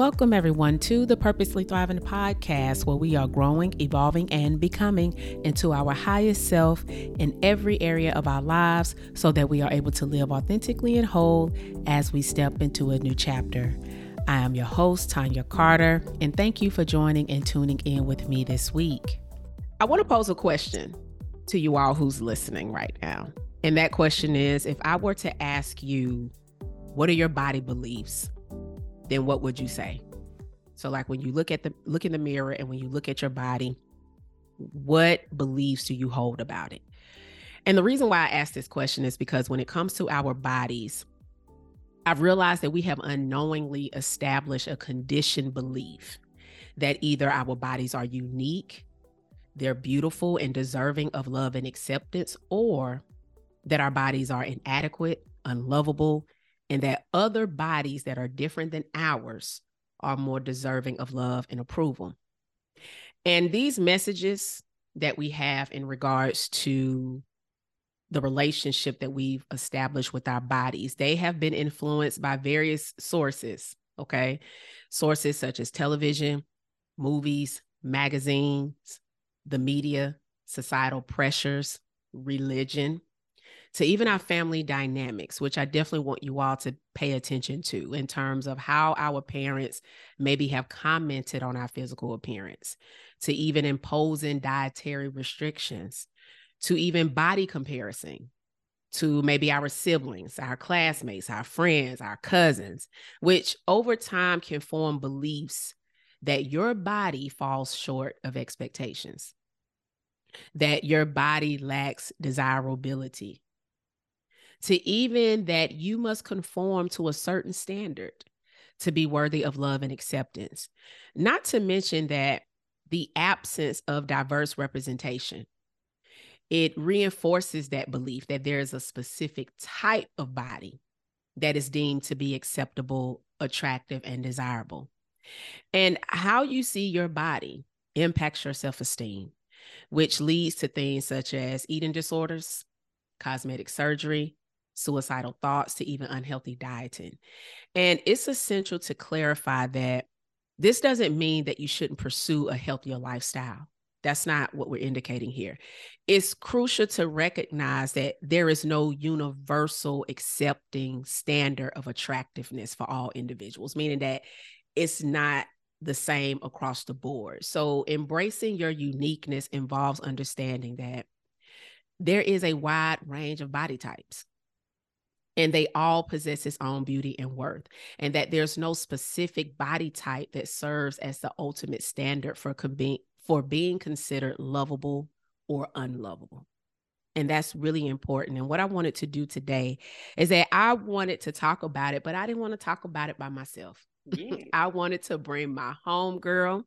Welcome, everyone, to the Purposely Thriving podcast, where we are growing, evolving, and becoming into our highest self in every area of our lives so that we are able to live authentically and whole as we step into a new chapter. I am your host, Tonya Carter, and thank you for joining and tuning in with me this week. I want to pose a question to you all who's listening right now. And that question is if I were to ask you, what are your body beliefs? Then what would you say? So like when you look at the look in the mirror and when you look at your body, what beliefs do you hold about it? And the reason why I ask this question is because when it comes to our bodies, I've realized that we have unknowingly established a conditioned belief that either our bodies are unique, they're beautiful and deserving of love and acceptance, or that our bodies are inadequate, unlovable, and that other bodies that are different than ours are more deserving of love and approval. And these messages that we have in regards to the relationship that we've established with our bodies, they have been influenced by various sources, okay? Sources such as television, movies, magazines, the media, societal pressures, religion, to even our family dynamics, which I definitely want you all to pay attention to in terms of how our parents maybe have commented on our physical appearance, to even imposing dietary restrictions, to even body comparison, to maybe our siblings, our classmates, our friends, our cousins, which over time can form beliefs that your body falls short of expectations, that your body lacks desirability, to even that you must conform to a certain standard to be worthy of love and acceptance. Not to mention that the absence of diverse representation. It reinforces that belief that there is a specific type of body that is deemed to be acceptable, attractive, and desirable. And how you see your body impacts your self esteem, which leads to things such as eating disorders, cosmetic surgery, suicidal thoughts to even unhealthy dieting. And it's essential to clarify that this doesn't mean that you shouldn't pursue a healthier lifestyle. That's not what we're indicating here. It's crucial to recognize that there is no universal accepting standard of attractiveness for all individuals, meaning that it's not the same across the board. So, embracing your uniqueness involves understanding that there is a wide range of body types and they all possess its own beauty and worth and that there's no specific body type that serves as the ultimate standard for being for being considered lovable or unlovable. And that's really important. And what i wanted to do today is that i wanted to talk about it but i didn't want to talk about it by myself. Yeah. i wanted to bring my home girl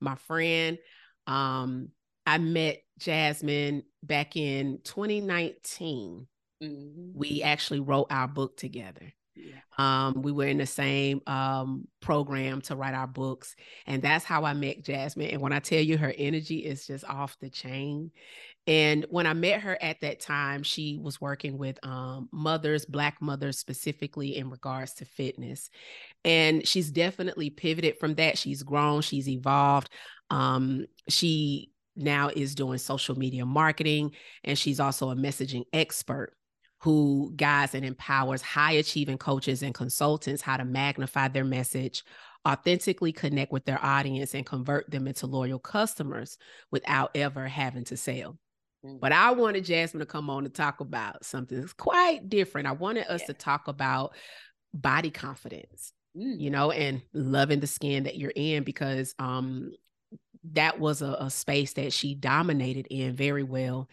my friend um i met Jasmyne back in 2019 Mm-hmm. We actually wrote our book together. Yeah. Um, we were in the same um, program to write our books, and that's how I met Jasmyne. And when I tell you her energy is just off the chain. And when I met her at that time, she was working with um, mothers, Black mothers specifically in regards to fitness. And she's definitely pivoted from that. She's grown, she's evolved. Um, she now is doing social media marketing, and she's also a messaging expert who guides and empowers high achieving coaches and consultants how to magnify their message, authentically connect with their audience, and convert them into loyal customers without ever having to sell. Mm. But I wanted Jasmyne to come on to talk about something that's quite different. I wanted us yeah. to talk about body confidence, mm. you know, and loving the skin that you're in because um that was a, a space that she dominated in very well.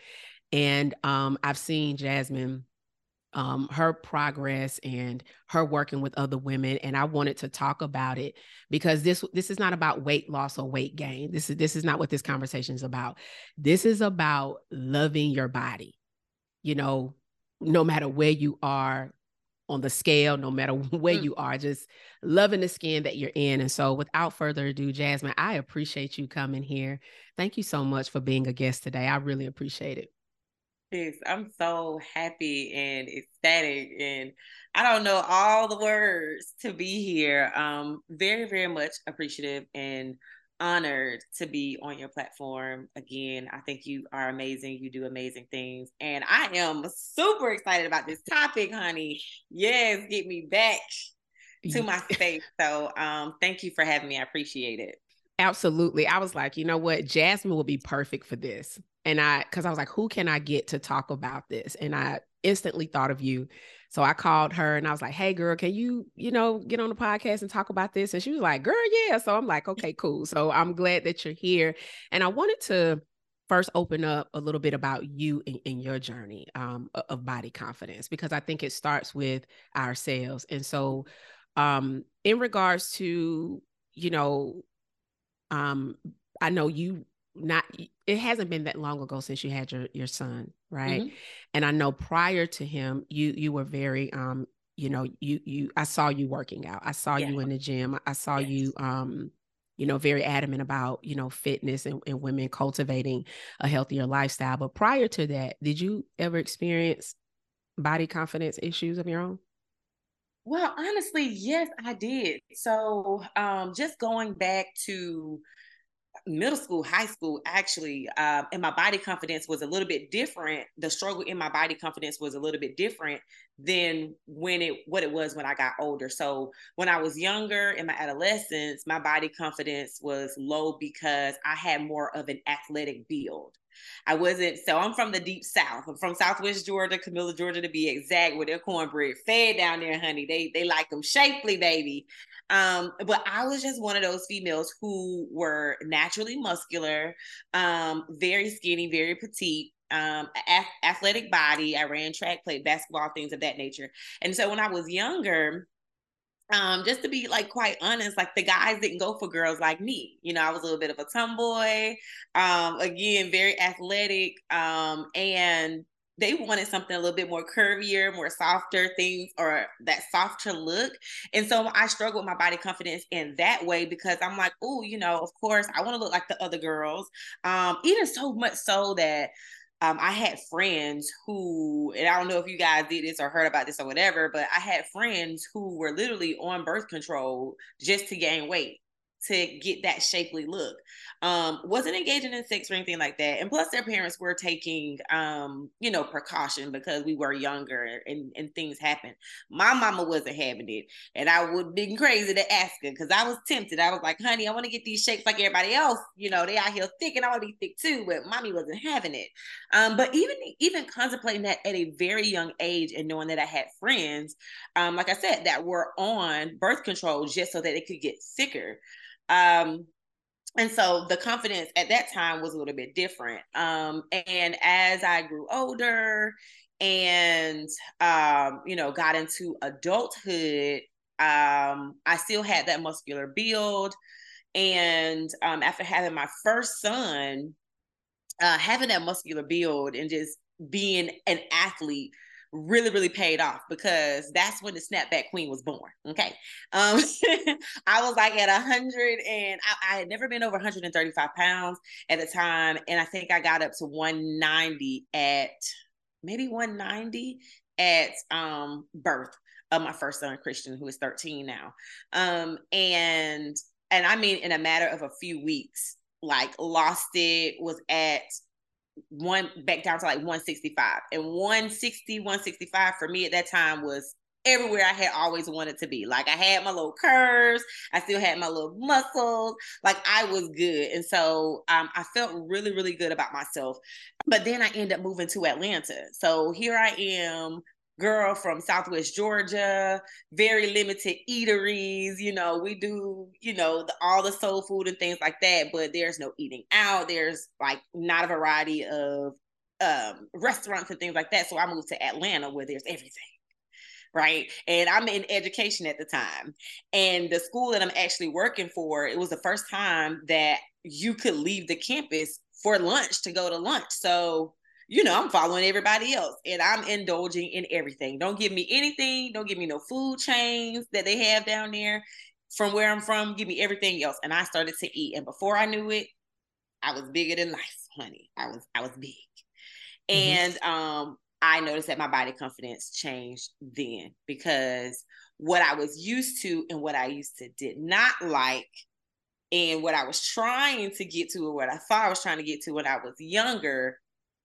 And um, I've seen Jasmyne um, her progress and her working with other women and i wanted to talk about it because this this is not about weight loss or weight gain. This is this is not what this conversation is about. This is about loving your body you know no matter where you are on the scale no matter where mm. you are just loving the skin that you're in. And so without further ado Jasmyne i appreciate you coming here. Thank you so much for being a guest today. I really appreciate it Yes, I'm so happy and ecstatic and I don't know all the words to be here. Um very very much appreciative and honored to be on your platform again. I think you are amazing. You do amazing things. And I am super excited about this topic, honey. Yes, get me back to my space. So um thank you for having me. I appreciate it. Absolutely. I was like, you know what? Jasmyne will be perfect for this. And I, because I was like, who can I get to talk about this? And I instantly thought of you. So I called her and I was like, hey, girl, can you, you know, get on the podcast and talk about this? And she was like, girl, yeah. So I'm like, okay, cool. So I'm glad that you're here. And I wanted to first open up a little bit about you in, in your journey um, of body confidence, because I think it starts with ourselves. And so, um, in regards to, you know, um i know you not it hasn't been that long ago since you had your your son right mm-hmm. and i know prior to him you you were very um you know you you i saw you working out i saw yeah. you in the gym i saw yes. you um you know very adamant about you know fitness and, and women cultivating a healthier lifestyle but prior to that did you ever experience body confidence issues of your own well, honestly, yes, I did. So, um, just going back to middle school, high school, actually, um, and my body confidence was a little bit different. The struggle in my body confidence was a little bit different than when it what it was when I got older. So when I was younger in my adolescence, my body confidence was low because I had more of an athletic build. I wasn't, so I'm from the deep south. I'm from Southwest Georgia, Camilla, Georgia to be exact, with their cornbread fed down there, honey. They they like them shapely, baby. Um, but I was just one of those females who were naturally muscular, um, very skinny, very petite, um, a- athletic body. I ran track, played basketball, things of that nature. And so when I was younger, um, just to be like quite honest, like the guys didn't go for girls like me. You know, I was a little bit of a tomboy. Um, again, very athletic. Um, and they wanted something a little bit more curvier, more softer things, or that softer look. And so I struggle with my body confidence in that way because I'm like, oh, you know, of course, I want to look like the other girls. Um, even so much so that um, I had friends who, and I don't know if you guys did this or heard about this or whatever, but I had friends who were literally on birth control just to gain weight to get that shapely look. Um, wasn't engaging in sex or anything like that. And plus their parents were taking um, you know, precaution because we were younger and, and things happened. My mama wasn't having it. And I would been crazy to ask her because I was tempted. I was like, honey, I want to get these shapes like everybody else. You know, they out here thick and I want to be thick too, but mommy wasn't having it. Um, but even even contemplating that at a very young age and knowing that I had friends, um, like I said, that were on birth control just so that they could get thicker. Um, and so the confidence at that time was a little bit different. Um, and as I grew older and um, you know, got into adulthood, um, I still had that muscular build. And um, after having my first son, uh, having that muscular build and just being an athlete really really paid off because that's when the snapback queen was born okay? Um i was like at 100 and I, I, had never been over 135 pounds at the time and i think i got up to 190 at maybe 190 at um birth of my first son christian who is 13 now. Um and and i mean in a matter of a few weeks like lost it was at one back down to like 165 and 160 165 for me at that time was everywhere I had always wanted to be. Like I had my little curves, I still had my little muscles, like I was good. And so um, I felt really, really good about myself. But then I ended up moving to Atlanta. So here I am girl from Southwest Georgia, very limited eateries. You know, we do, you know, the, all the soul food and things like that, but there's no eating out. There's like not a variety of um, restaurants and things like that. So I moved to Atlanta where there's everything. Right. And I'm in education at the time. And the school that I'm actually working for, it was the first time that you could leave the campus for lunch to go to lunch. So you know, I'm following everybody else and I'm indulging in everything. Don't give me anything. Don't give me no food chains that they have down there from where I'm from. Give me everything else. And I started to eat. And before I knew it, I was bigger than life, honey. I was, I was big. Mm-hmm. And um, I noticed that my body confidence changed then because what I was used to and what I used to did not like and what I was trying to get to or what I thought I was trying to get to when I was younger,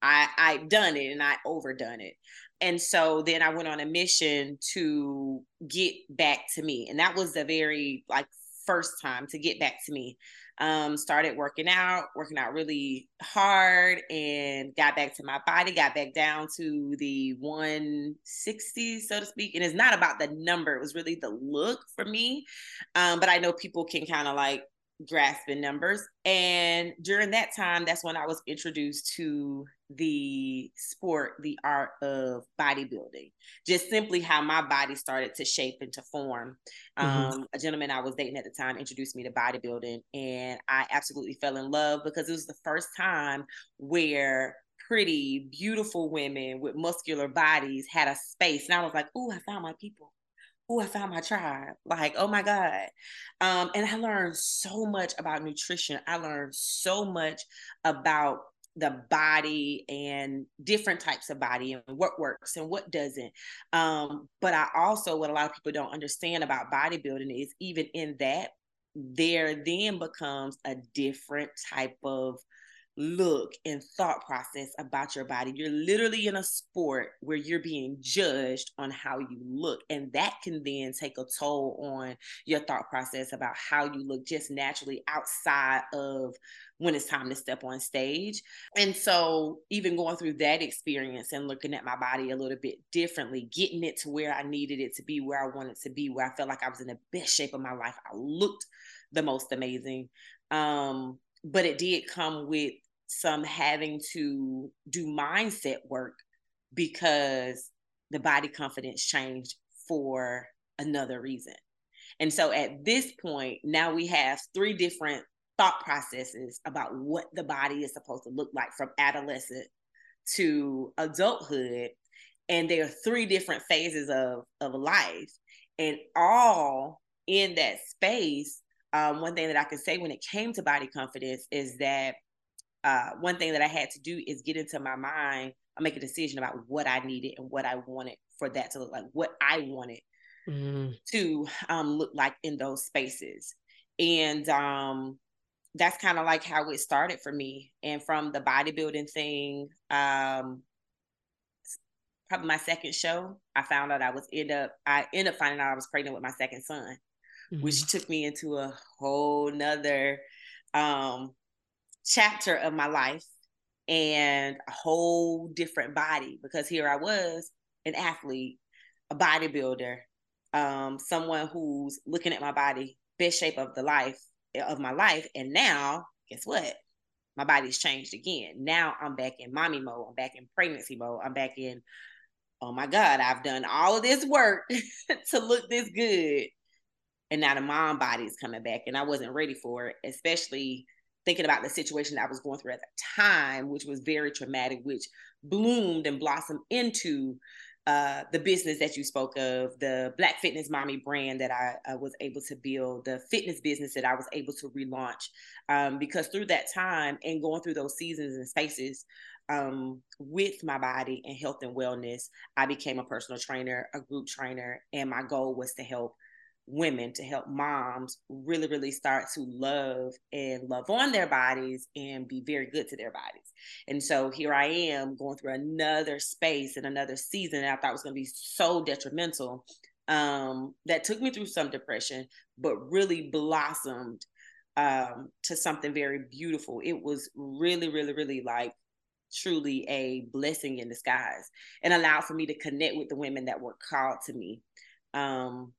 I I done it and I overdone it. And so then I went on a mission to get back to me. And that was the very like first time to get back to me. Um, started working out, working out really hard, and got back to my body, got back down to the 160, so to speak. And it's not about the number, it was really the look for me. Um, but I know people can kind of like grasping numbers. And during that time, that's when I was introduced to the sport, the art of bodybuilding, just simply how my body started to shape and to form. Mm-hmm. Um, a gentleman I was dating at the time introduced me to bodybuilding, and I absolutely fell in love because it was the first time where pretty, beautiful women with muscular bodies had a space. And I was like, oh, I found my people oh, I found my tribe. Like, oh my God. Um, and I learned so much about nutrition. I learned so much about the body and different types of body and what works and what doesn't. Um, but I also, what a lot of people don't understand about bodybuilding is even in that, there then becomes a different type of look and thought process about your body. You're literally in a sport where you're being judged on how you look. And that can then take a toll on your thought process about how you look just naturally outside of when it's time to step on stage. And so, even going through that experience and looking at my body a little bit differently, getting it to where I needed it to be, where I wanted to be, where I felt like I was in the best shape of my life, I looked the most amazing. Um, but it did come with some having to do mindset work because the body confidence changed for another reason. And so at this point, now we have three different thought processes about what the body is supposed to look like from adolescent to adulthood. And there are three different phases of, of life. And all in that space, um, one thing that I can say when it came to body confidence is that uh, one thing that I had to do is get into my mind. I make a decision about what I needed and what I wanted for that to look like, what I wanted mm. to um, look like in those spaces. And um, that's kind of like how it started for me. And from the bodybuilding thing, um, probably my second show, I found out I was end up I ended up finding out I was pregnant with my second son, mm-hmm. which took me into a whole nother um chapter of my life and a whole different body because here I was an athlete, a bodybuilder, um, someone who's looking at my body, best shape of the life of my life. And now, guess what? My body's changed again. Now I'm back in mommy mode. I'm back in pregnancy mode. I'm back in, oh my God, I've done all of this work to look this good. And now the mom body is coming back. And I wasn't ready for it, especially thinking about the situation I was going through at the time, which was very traumatic, which bloomed and blossomed into uh, the business that you spoke of, the Black Fitness Mommy brand that I, I, was able to build, the fitness business that I was able to relaunch. Um, because through that time and going through those seasons and spaces um, with my body and health and wellness, I became a personal trainer, a group trainer, and my goal was to help women to help moms really really start to love and love on their bodies and be very good to their bodies. And so here i am going through another space and another season that i thought was going to be so detrimental um, that took me through some depression but really blossomed um, to something very beautiful. It was really really really like truly a blessing in disguise and allowed for me to connect with the women that were called to me. Um,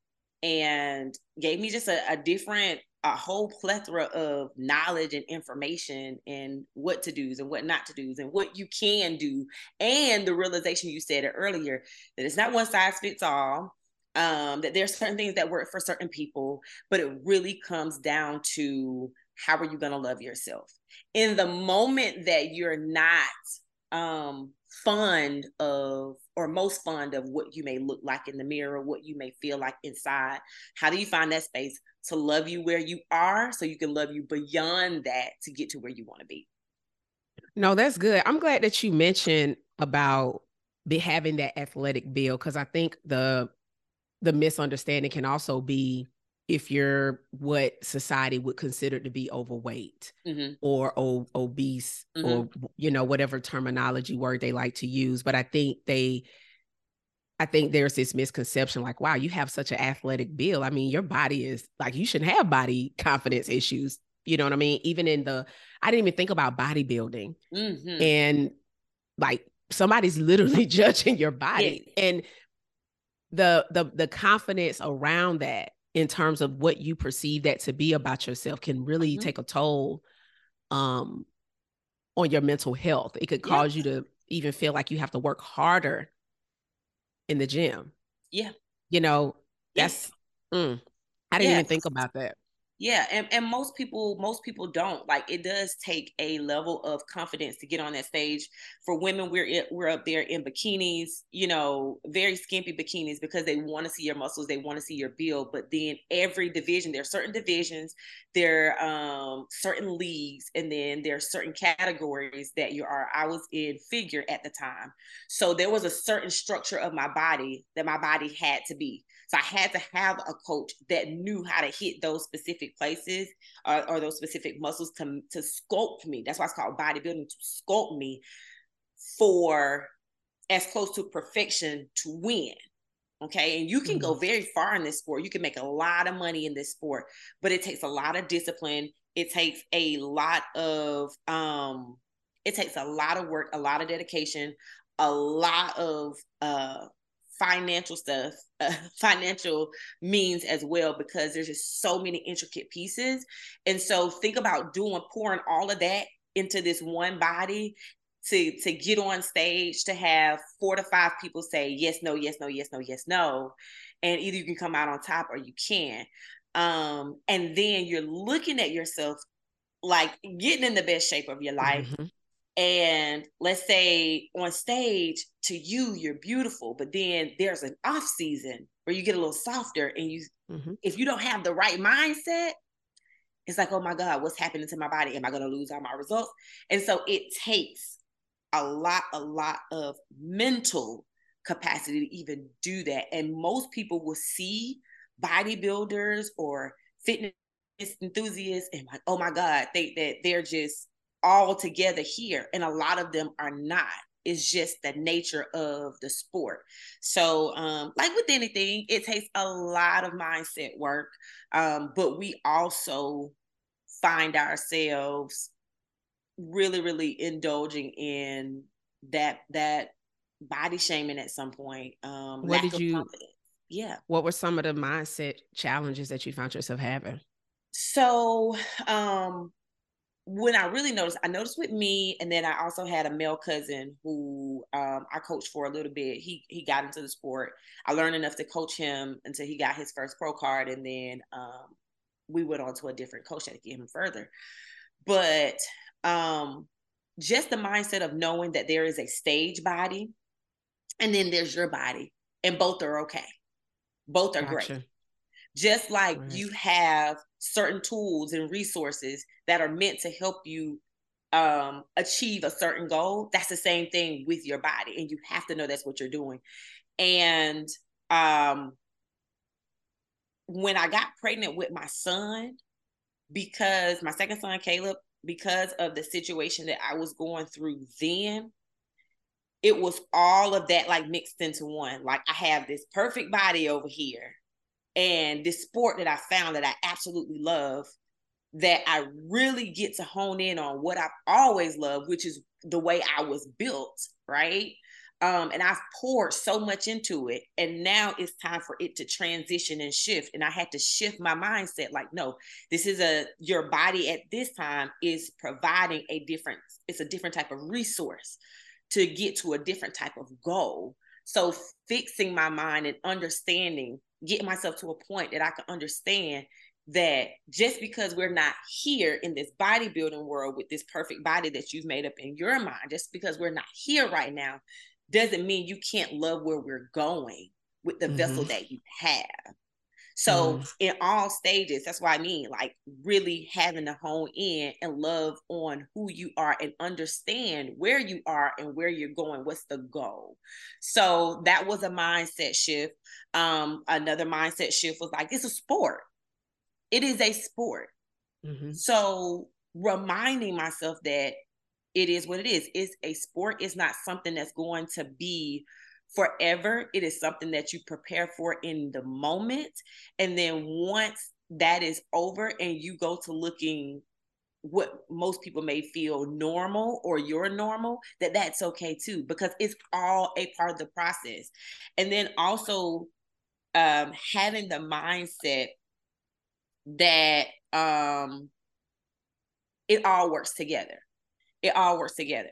and gave me just a, a different a whole plethora of knowledge and information and what to do and what not to do and what you can do. And the realization you said earlier that it's not one size fits all um, that there's certain things that work for certain people but it really comes down to how are you going to love yourself? In the moment that you're not um, fond of or most fond of what you may look like in the mirror, what you may feel like inside. How do you find that space to love you where you are so you can love you beyond that to get to where you want to be? No, that's good. I'm glad that you mentioned about be having that athletic build because I think the the misunderstanding can also be if you're what society would consider to be overweight mm-hmm. or o- obese mm-hmm. or you know whatever terminology word they like to use but i think they i think there's this misconception like wow you have such an athletic build i mean your body is like you shouldn't have body confidence issues you know what i mean even in the i didn't even think about bodybuilding mm-hmm. and like somebody's literally judging your body yeah. and the the the confidence around that in terms of what you perceive that to be about yourself can really mm-hmm. take a toll um on your mental health. It could cause yeah. you to even feel like you have to work harder in the gym. Yeah. You know, that's mm, I didn't even think about that yeah and, and most people most people don't like it does take a level of confidence to get on that stage. For women we're we're up there in bikinis you know very skimpy bikinis because they want to see your muscles they want to see your build but then every division there are certain divisions there are um, certain leagues and then there are certain categories that you are i was in figure at the time. So there was a certain structure of my body that my body had to be so I had to have a coach that knew how to hit those specific places or, or those specific muscles to, to sculpt me. That's why it's called bodybuilding to sculpt me for as close to perfection to win. Okay. And you can mm-hmm. go very far in this sport. You can make a lot of money in this sport, but it takes a lot of discipline. It takes a lot of um it takes a lot of work, a lot of dedication, a lot of uh financial stuff, uh, financial means as well, because there's just so many intricate pieces. And so think about doing pouring all of that into this one body to to get on stage to have four to five people say yes, no, yes, no, yes, no, yes, no. And either you can come out on top or you can't. Um, and then you're looking at yourself like getting in the best shape of your life. Mm-hmm and let's say on stage to you you're beautiful but then there's an off season where you get a little softer and you mm-hmm. if you don't have the right mindset it's like oh my god what's happening to my body? Am i going to lose all my results? And so it takes a lot a lot of mental capacity to even do that. And most people will see bodybuilders or fitness enthusiasts and like oh my god they that they're just all together here and a lot of them are not. It's just the nature of the sport. So um, like with anything it takes a lot of mindset work um, but we also find ourselves really really indulging in that that body shaming at some point um what did you confidence. yeah. what were some of the mindset challenges that you found yourself having? So um when I really noticed, I noticed with me, and then I also had a male cousin who um, I coached for a little bit. He he got into the sport. I learned enough to coach him until he got his first pro card, and then um, we went on to a different coach to get him further. But um, just the mindset of knowing that there is a stage body, and then there's your body, and both are okay. Both are gotcha. great. Just like right. you have certain tools and resources that are meant to help you um, achieve a certain goal, that's the same thing with your body. And you have to know that's what you're doing. And um, when I got pregnant with my son, because my second son, Caleb, because of the situation that I was going through then, it was all of that like mixed into one. Like I have this perfect body over here and this sport that I found that I absolutely love that I really get to hone in on what I've always loved, which is the way I was built, right? Um, and I've poured so much into it, and now it's time for it to transition and shift. And I had to shift my mindset, like, no, this is a your body at this time is providing a different, it's a different type of resource to get to a different type of goal. So fixing my mind and understanding getting myself to a point that I can understand that just because we're not here in this bodybuilding world with this perfect body that you've made up in your mind, just because we're not here right now, doesn't mean you can't love where we're going with the mm-hmm. vessel that you have. So mm. in all stages, that's what I mean, like really having to hone in and love on who you are and understand where you are and where you're going. What's the goal? So that was a mindset shift. Um, another mindset shift was like, it's a sport. It is a sport. Mm-hmm. So reminding myself that it is what it is. It's a sport. It's not something that's going to be forever. It is something that you prepare for in the moment. And then once that is over and you go to looking what most people may feel normal or you're normal that that's okay too because it's all a part of the process and then also um having the mindset that um it all works together it all works together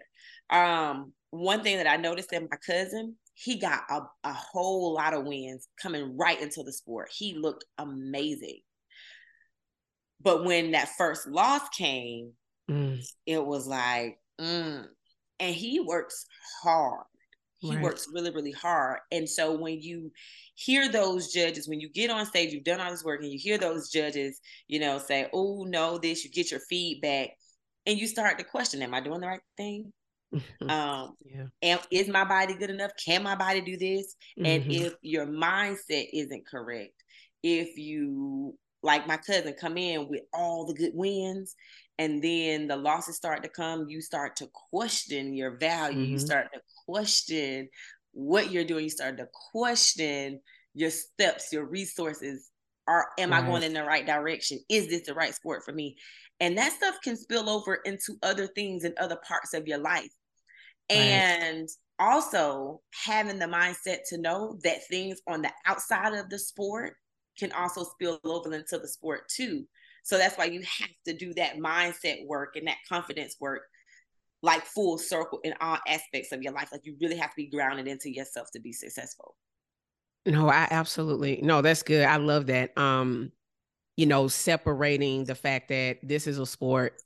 um one thing that i noticed in my cousin he got a, a whole lot of wins coming right into the sport. He looked amazing. But when that first loss came, mm. it was like, mm. and he works hard. He right. works really, really hard. And so when you hear those judges, when you get on stage, you've done all this work, and you hear those judges, you know, say, oh, no, this, you get your feedback, and you start to question, am I doing the right thing? um yeah. and is my body good enough can my body do this mm-hmm. and if your mindset isn't correct if you like my cousin come in with all the good wins and then the losses start to come you start to question your value mm-hmm. you start to question what you're doing you start to question your steps your resources are am right. i going in the right direction is this the right sport for me and that stuff can spill over into other things in other parts of your life and also having the mindset to know that things on the outside of the sport can also spill over into the sport too. So that's why you have to do that mindset work and that confidence work like full circle in all aspects of your life. Like you really have to be grounded into yourself to be successful. No, I absolutely no, that's good. I love that. Um, you know, separating the fact that this is a sport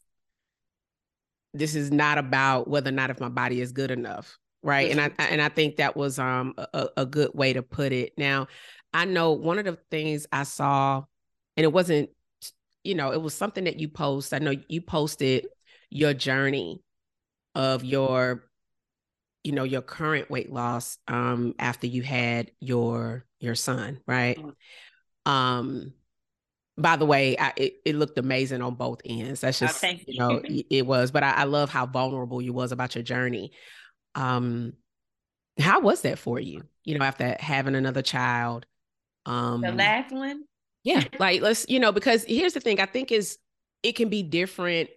this is not about whether or not if my body is good enough right? And i and i think that was um a, a good way to put it. Now i know one of the things i saw and it wasn't you know it was something that you post i know you posted your journey of your you know your current weight loss um after you had your your son right? Mm-hmm. um by the way, I, it, it looked amazing on both ends. That's oh, just oh, you know it was, but I, I, love how vulnerable you was about your journey. Um, how was that for you? You know, after having another child. Um, the last one. Yeah, like let's you know because here's the thing. I think is it can be different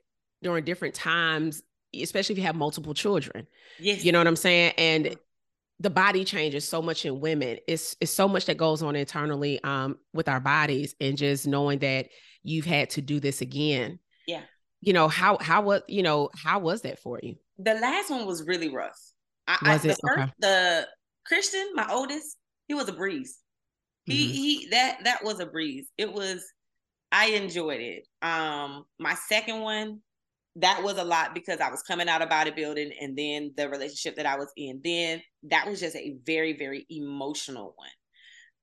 during different times, especially if you have multiple children. Yes, you know what I'm saying, and the body changes so much in women. It's it's so much that goes on internally um with our bodies and just knowing that you've had to do this again. Yeah. You know, how how was you know, how was that for you? The last one was really rough. I, was I, it? The, first, okay. the Christian, my oldest, he was a breeze. He mm-hmm. he that that was a breeze. It was I enjoyed it. Um my second one, that was a lot because I was coming out of bodybuilding and then the relationship that I was in. Then that was just a very, very emotional one.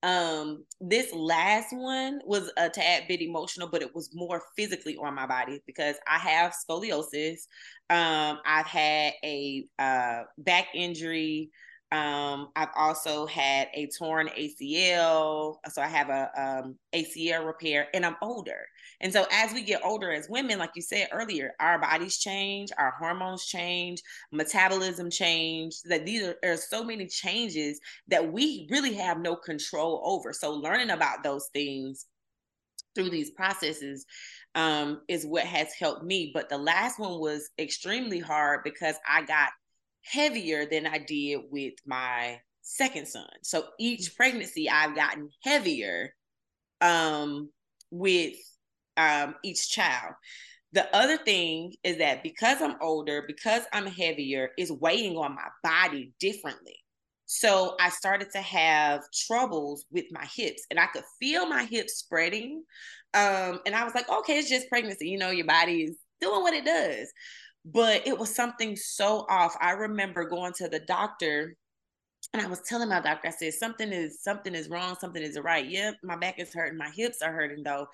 Um, this last one was a tad bit emotional, but it was more physically on my body because I have scoliosis. Um, I've had a uh, back injury. Um, I've also had a torn ACL, so I have a um, ACL repair, and I'm older. And so, as we get older as women, like you said earlier, our bodies change, our hormones change, metabolism change. That these are, are so many changes that we really have no control over. So, learning about those things through these processes um, is what has helped me. But the last one was extremely hard because I got heavier than I did with my second son. So each pregnancy I've gotten heavier um, with um, each child. The other thing is that because I'm older, because I'm heavier, is weighing on my body differently. So I started to have troubles with my hips and I could feel my hips spreading. Um, and I was like, okay, it's just pregnancy. You know, your body is doing what it does but it was something so off. I remember going to the doctor and I was telling my doctor, I said, something is something is wrong, something is right. Yep, my back is hurting, my hips are hurting though.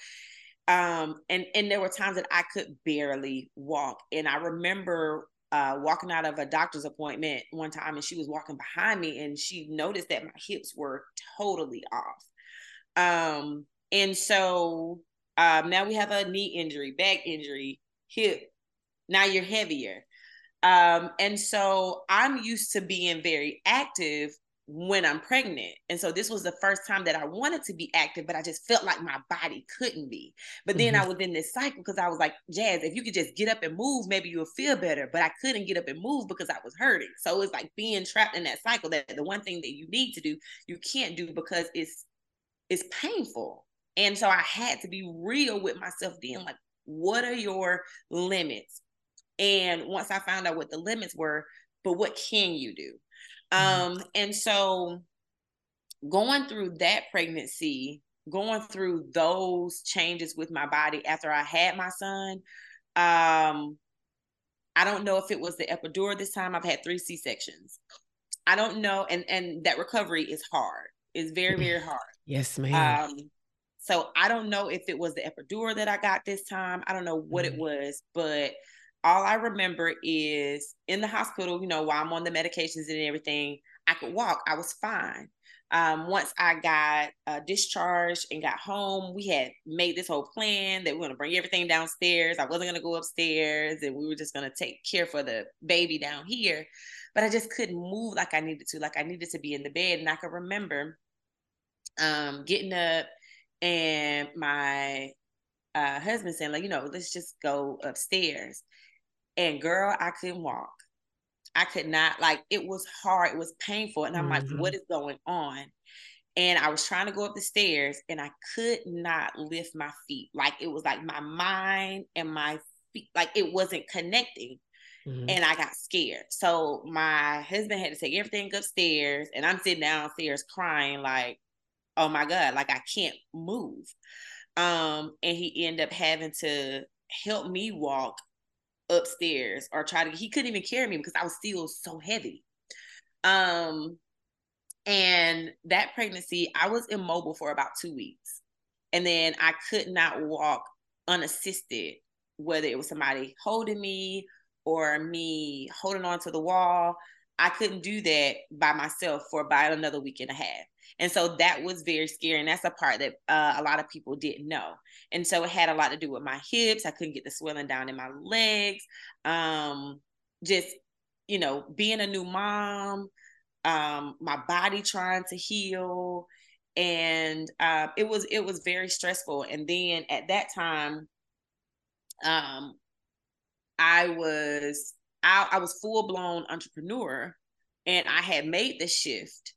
Um, and and there were times that I could barely walk. And I remember uh, walking out of a doctor's appointment one time and she was walking behind me and she noticed that my hips were totally off. Um, and so um, now we have a knee injury, back injury, hip. Now you're heavier. Um, and so I'm used to being very active when I'm pregnant. And so this was the first time that I wanted to be active, but I just felt like my body couldn't be. But then mm-hmm. I was in this cycle because I was like, Jazz, if you could just get up and move, maybe you'll feel better. But I couldn't get up and move because I was hurting. So it's like being trapped in that cycle that the one thing that you need to do, you can't do because it's it's painful. And so I had to be real with myself, being like, what are your limits? And once I found out what the limits were, but what can you do? Mm-hmm. Um, and so going through that pregnancy, going through those changes with my body after I had my son, um, I don't know if it was the epidural this time. I've had three C sections. I don't know, and and that recovery is hard. It's very very hard. Yes, ma'am. Um, so I don't know if it was the epidural that I got this time. I don't know what mm-hmm. it was, but all I remember is in the hospital, you know, while I'm on the medications and everything, I could walk. I was fine. Um, once I got uh, discharged and got home, we had made this whole plan that we are going to bring everything downstairs. I wasn't going to go upstairs and we were just going to take care for the baby down here. But I just couldn't move like I needed to. Like I needed to be in the bed. And I could remember um, getting up and my uh, husband saying, like, you know, let's just go upstairs. And girl, I couldn't walk. I could not, like, it was hard. It was painful. And I'm mm-hmm. like, what is going on? And I was trying to go up the stairs and I could not lift my feet. Like, it was like my mind and my feet, like, it wasn't connecting. Mm-hmm. And I got scared. So my husband had to take everything upstairs, and I'm sitting downstairs crying, like, oh my God, like I can't move. Um, and he ended up having to help me walk upstairs or try to he couldn't even carry me because I was still so heavy. Um and that pregnancy, I was immobile for about two weeks. And then I could not walk unassisted, whether it was somebody holding me or me holding on to the wall. I couldn't do that by myself for about another week and a half. And so that was very scary. And that's a part that uh, a lot of people didn't know. And so it had a lot to do with my hips. I couldn't get the swelling down in my legs. Um, just, you know, being a new mom, um, my body trying to heal. And uh, it was it was very stressful. And then at that time, um, I was I, I was full blown entrepreneur, and I had made the shift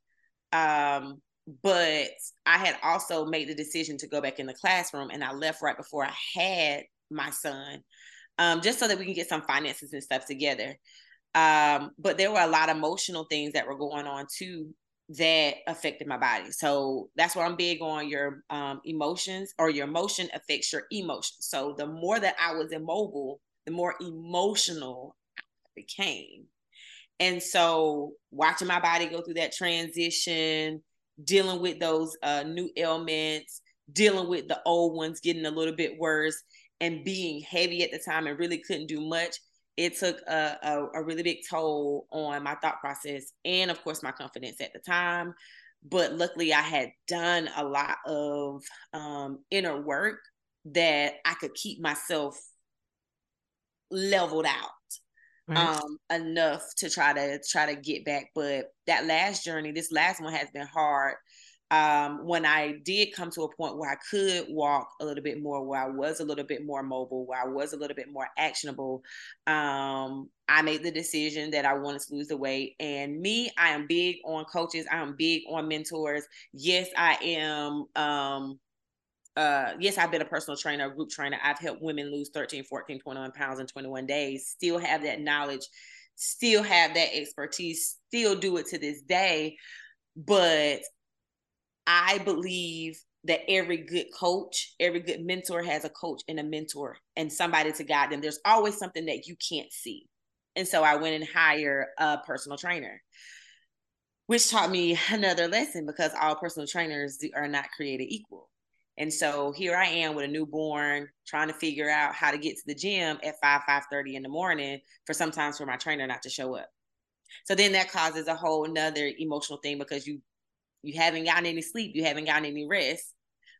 um, but I had also made the decision to go back in the classroom and I left right before I had my son, um, just so that we can get some finances and stuff together. Um, but there were a lot of emotional things that were going on too that affected my body. So that's why I'm big on your um, emotions or your emotion affects your emotions. So the more that I was immobile, the more emotional I became. And so watching my body go through that transition, dealing with those uh, new ailments, dealing with the old ones getting a little bit worse, and being heavy at the time and really couldn't do much. It took a, a, a really big toll on my thought process and, of course, my confidence at the time. But luckily, I had done a lot of um, inner work that I could keep myself leveled out right. um enough to try to try to get back but that last journey this last one has been hard um, when I did come to a point where I could walk a little bit more, where I was a little bit more mobile, where I was a little bit more actionable, um, I made the decision that I wanted to lose the weight. And me, I am big on coaches. I am big on mentors. Yes, I am um, uh, yes, I've been a personal trainer, a group trainer. I've helped women lose 13, 14, 21 pounds in 21 days, still have that knowledge, still have that expertise, still do it to this day. But I believe that every good coach, every good mentor has a coach and a mentor and somebody to guide them. There's always something that you can't see. And so I went and hired a personal trainer. which taught me another lesson because all personal trainers are not created equal. And so here I am with a newborn trying to figure out how to get to the gym at 5, 5 30 in the morning for sometimes for my trainer not to show up. So then that causes a whole nother emotional thing because you you haven't gotten any sleep, you haven't gotten any rest.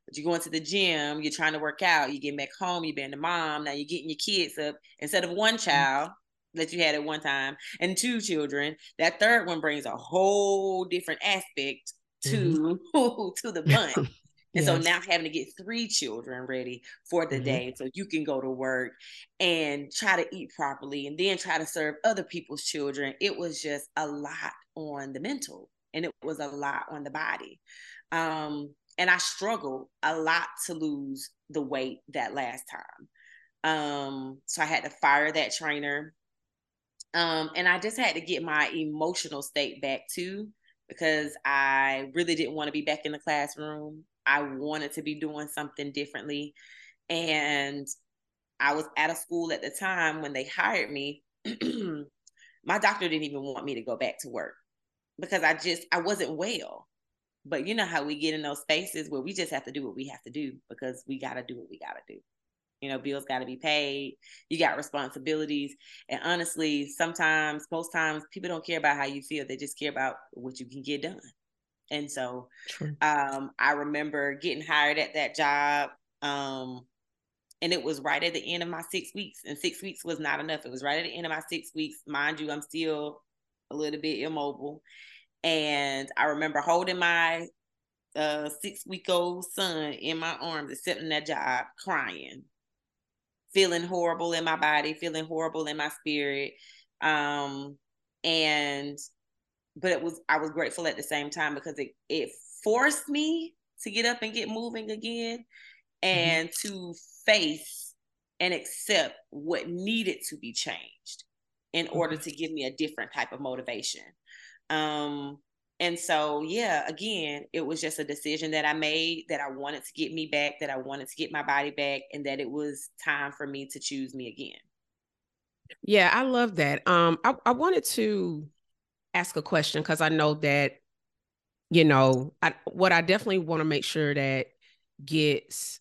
But you're going to the gym, you're trying to work out, you get back home, you're being a mom, now you're getting your kids up instead of one mm-hmm. child that you had at one time and two children. That third one brings a whole different aspect to mm-hmm. to the bunch. And yes. so now having to get three children ready for the mm-hmm. day so you can go to work and try to eat properly and then try to serve other people's children. It was just a lot on the mental and it was a lot on the body. Um, and I struggled a lot to lose the weight that last time. Um, so I had to fire that trainer. Um, and I just had to get my emotional state back too because I really didn't want to be back in the classroom. I wanted to be doing something differently. And I was at a school at the time when they hired me. my doctor didn't even want me to go back to work because I just I wasn't well. But you know how we get in those spaces where we just have to do what we have to do because we got to do what we got to do. You know, bills got to be paid. You got responsibilities. And honestly, sometimes, most times, people don't care about how you feel. They just care about what you can get done. And so um, I remember getting hired at that job. Um, and it was right at the end of my six weeks. And six weeks was not enough. It was right at the end of my six weeks. Mind you, I'm still a little bit immobile. And I remember holding my uh, six week old son in my arms, accepting that job, crying, feeling horrible in my body, feeling horrible in my spirit. Um, and but it was I was grateful at the same time because it it forced me to get up and get moving again mm-hmm. and mm-hmm. to face and accept what needed to be changed in order mm-hmm. to give me a different type of motivation. Um and so yeah, again, it was just a decision that I made that I wanted to get me back, that I wanted to get my body back and that it was time for me to choose me again. Yeah, I love that. Um I, I wanted to ask a question because I know that, you know, I, what I definitely want to make sure that gets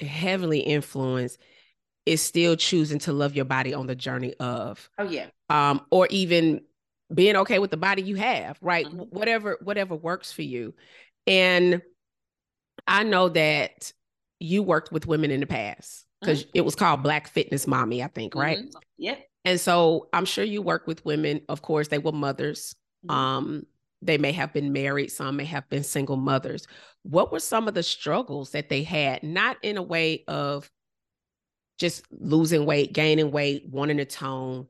heavily influenced is still choosing to love your body on the journey of. Oh yeah. Um, or even being okay with the body you have, right? Mm-hmm. Whatever, whatever works for you. And I know that you worked with women in the past because mm-hmm. it was called Black Fitness Mommy, I think, right? Mm-hmm. Yep. And so I'm sure you work with women. Of course, they were mothers. Mm-hmm. Um, they may have been married, some may have been single mothers. What were some of the struggles that they had? Not in a way of just losing weight, gaining weight, wanting to tone,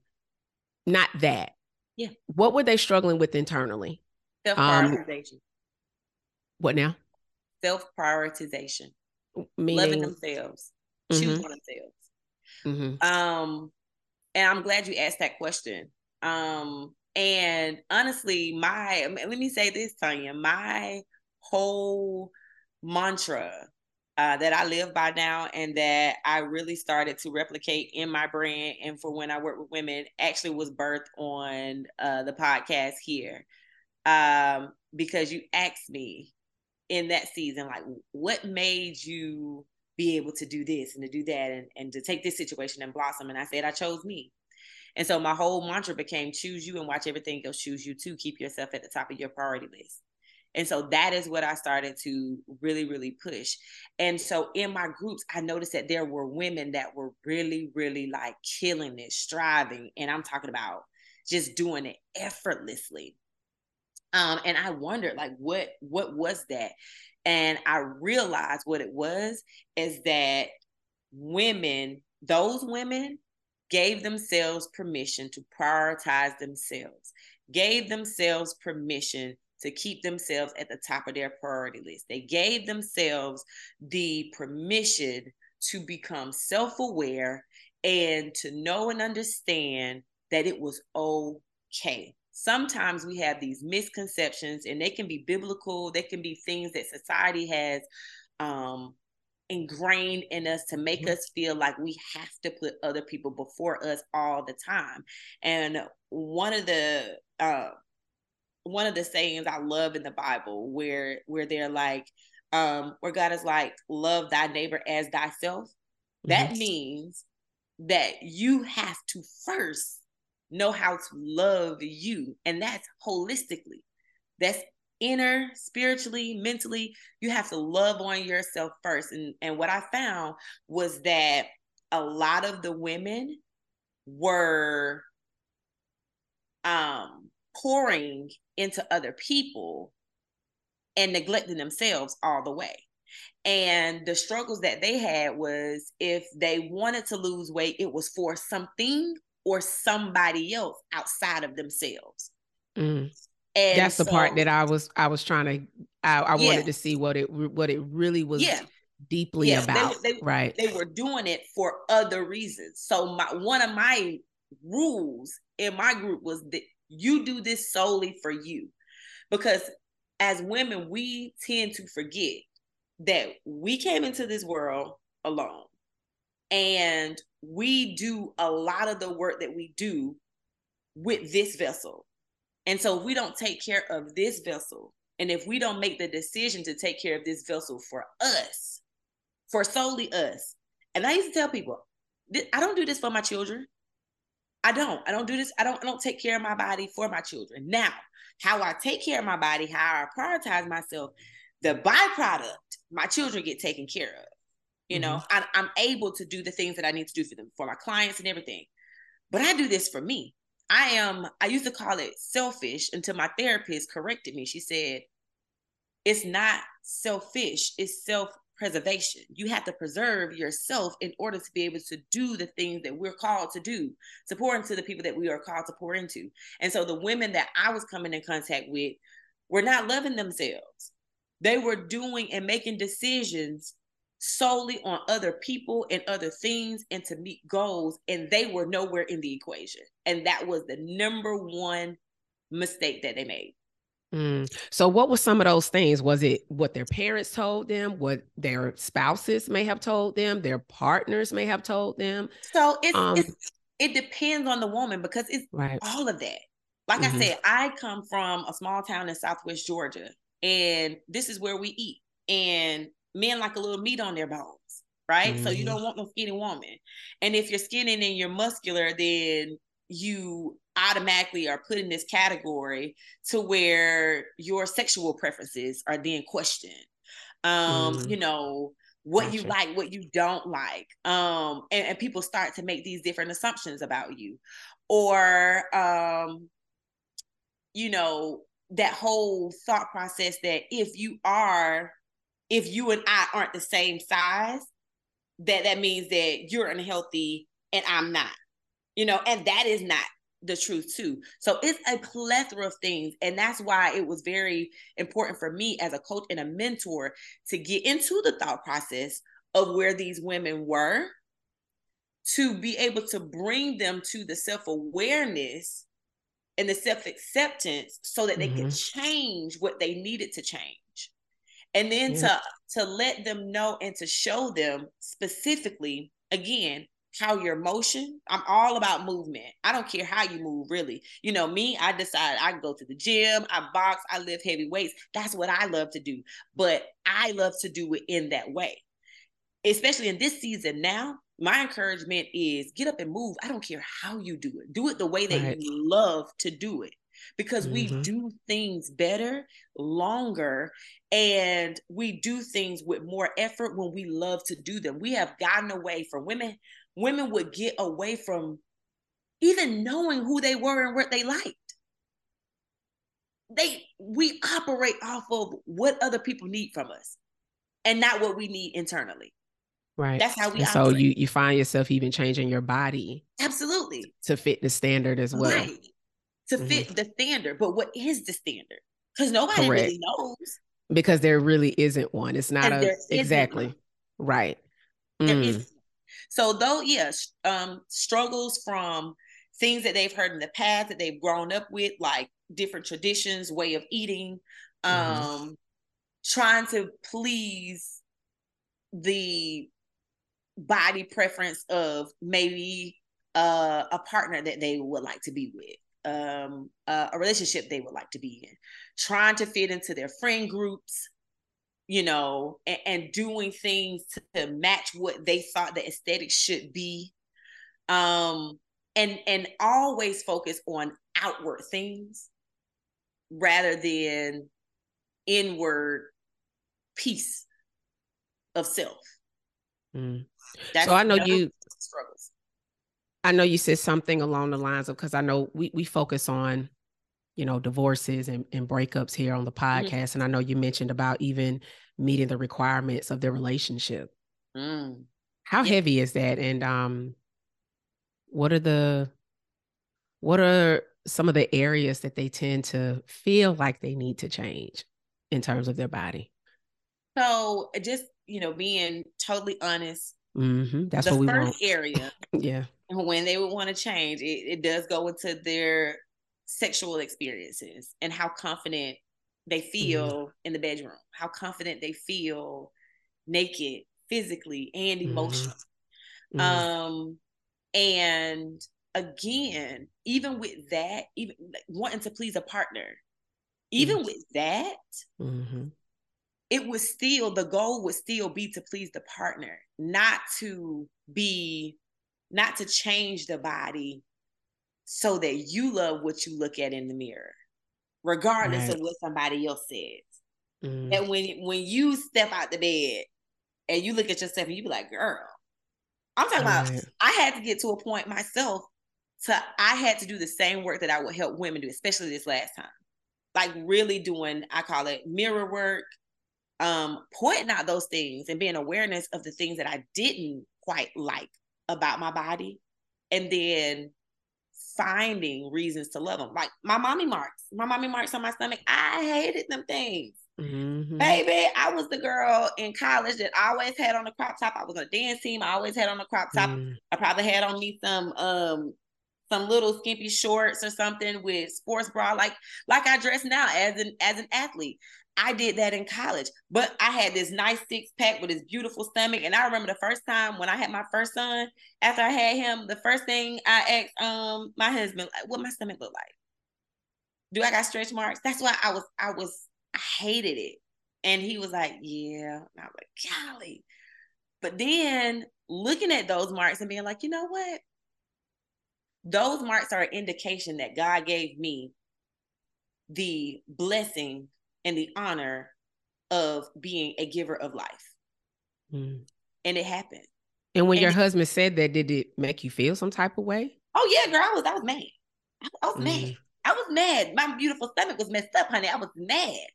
not that. Yeah. What were they struggling with internally? Self prioritization. Um, what now? Self prioritization. Loving themselves, mm-hmm. choosing themselves. Mm-hmm. Um, and I'm glad you asked that question. Um, and honestly, my let me say this, Tonya, my whole mantra uh, that I live by now and that I really started to replicate in my brand and for when I work with women actually was birthed on uh, the podcast here. Um, because you asked me in that season, like, what made you be able to do this and to do that and, and to take this situation and blossom. And I said, I chose me. And so my whole mantra became choose you and watch everything else choose you to Keep yourself at the top of your priority list. And so that is what I started to really, really push. And so in my groups, I noticed that there were women that were really, really like killing it, striving. And I'm talking about just doing it effortlessly. Um, and I wondered like what what was that? And I realized what it was is that women, those women gave themselves permission to prioritize themselves, gave themselves permission to keep themselves at the top of their priority list. They gave themselves the permission to become self aware and to know and understand that it was okay sometimes we have these misconceptions and they can be biblical they can be things that society has um ingrained in us to make mm-hmm. us feel like we have to put other people before us all the time and one of the uh one of the sayings I love in the Bible where where they're like, um, where God is like, love thy neighbor as thyself. Mm-hmm. That means that you have to first know how to love you. And that's holistically. That's inner, spiritually, mentally. You have to love on yourself first. And, and what I found was that a lot of the women were um pouring into other people and neglecting themselves all the way. And the struggles that they had was if they wanted to lose weight, it was for something or somebody else outside of themselves. Mm. And that's so, the part that I was I was trying to I, I yeah. wanted to see what it what it really was yeah. deeply about. They, they, right. They were doing it for other reasons. So my one of my rules in my group was that you do this solely for you. Because as women, we tend to forget that we came into this world alone and we do a lot of the work that we do with this vessel. And so if we don't take care of this vessel, and if we don't make the decision to take care of this vessel for us, for solely us, and I used to tell people, I don't do this for my children. I don't. I don't do this. I don't. I don't take care of my body for my children. Now, how I take care of my body, how I prioritize myself, the byproduct, my children get taken care of. You mm-hmm. know, I, I'm able to do the things that I need to do for them, for my clients and everything. But I do this for me. I am. I used to call it selfish until my therapist corrected me. She said, "It's not selfish. It's self preservation. You have to preserve yourself in order to be able to do the things that we're called to do, to pour into the people that we are called to pour into. And so the women that I was coming in contact with were not loving themselves. They were doing and making decisions solely on other people and other things and to meet goals, and they were nowhere in the equation. And that was the number one mistake that they made. Mm. So, what were some of those things? Was it what their parents told them, what their spouses may have told them, their partners may have told them? So, it's, um, it's it depends on the woman because it's right. all of that. Like mm-hmm. I said, I come from a small town in Southwest Georgia, and this is where we eat. And men like a little meat on their bones, right? Mm-hmm. So you mm-hmm. don't want no skinny woman. And if you're skinny and you're muscular, then you automatically are put in this category to where your sexual preferences are then questioned. Um, mm. you know, what gotcha. you like, what you don't like. Um, and, and people start to make these different assumptions about you. Or um, you know, that whole thought process that if you are, if you and I aren't the same size, that that means that you're unhealthy and I'm not. You know, and that is not the truth too. So it's a plethora of things. And that's why it was very important for me as a coach and a mentor to get into the thought process of where these women were, to be able to bring them to the self awareness and the self acceptance so that they mm-hmm. could change what they needed to change. And then yeah. to to let them know and to show them specifically again how your motion i'm all about movement. I don't care how you move really. You know me i decide i go to the gym i box i lift heavy weights. That's what i love to do. But i love to do it in that way. Especially in this season now my encouragement is get up and move. I don't care how you do it. Do it the way that right. you love to do it because mm-hmm. we do things better longer and we do things with more effort when we love to do them we have gotten away from women women would get away from even knowing who they were and what they liked. They we operate off of what other people need from us and not what we need internally. Right. That's how we and So you you find yourself even changing your body. Absolutely. To fit the standard as well. Right. To mm-hmm. fit the standard. But what is the standard? Because nobody Correct. really knows. Because there really isn't one. It's not and a exactly. One. Right. Mm. So though, yes, um, struggles from things that they've heard in the past that they've grown up with, like different traditions, way of eating, mm-hmm. um, mm-hmm. trying to please the body preference of maybe uh, a partner that they would like to be with. Um, uh, a relationship they would like to be in, trying to fit into their friend groups, you know, and, and doing things to, to, match what they thought the aesthetic should be. Um, and and always focus on outward things rather than inward peace of self. Mm. so I know you struggles. I know you said something along the lines of because I know we we focus on, you know, divorces and, and breakups here on the mm-hmm. podcast. Mm-hmm. And I know you mentioned about even meeting the requirements of the relationship. Mm. How heavy is that? And um what are the what are some of the areas that they tend to feel like they need to change in terms of their body? So just you know, being totally honest, mm-hmm. that's the what we first want. area. yeah, when they would want to change, it, it does go into their sexual experiences and how confident they mm-hmm. feel mm-hmm. in the bedroom, how confident they feel naked, physically and mm-hmm. emotionally. Mm-hmm. Um, and again, even with that, even wanting to please a partner, even mm-hmm. with that, mm-hmm. it was still the goal would still be to please the partner, not to be not to change the body so that you love what you look at in the mirror, regardless right. of what somebody else says. Mm. And when when you step out the bed and you look at yourself and you be like, girl, I'm talking right. about I had to get to a point myself to I had to do the same work that I would help women do, especially this last time. Like really doing, I call it mirror work, um, pointing out those things and being awareness of the things that I didn't quite like about my body and then finding reasons to love them. Like my mommy marks, my mommy marks on my stomach. I hated them things. Mm-hmm. Baby, I was the girl in college that always had on a crop top. I was on a dance team. I always had on a crop top. Mm. I probably had on me some um some little skimpy shorts or something with sports bra, like like I dress now as an as an athlete. I did that in college, but I had this nice six pack with this beautiful stomach. And I remember the first time when I had my first son, after I had him, the first thing I asked um my husband, what my stomach look like? Do I got stretch marks? That's why I was, I was, I hated it. And he was like, yeah. And I was like, golly. But then looking at those marks and being like, you know what? Those marks are an indication that God gave me the blessing and the honor of being a giver of life. Mm. And it happened. And when and your it, husband said that, did it make you feel some type of way? Oh yeah, girl, I was I was mad. I, I was mm. mad. I was mad. My beautiful stomach was messed up, honey. I was mad.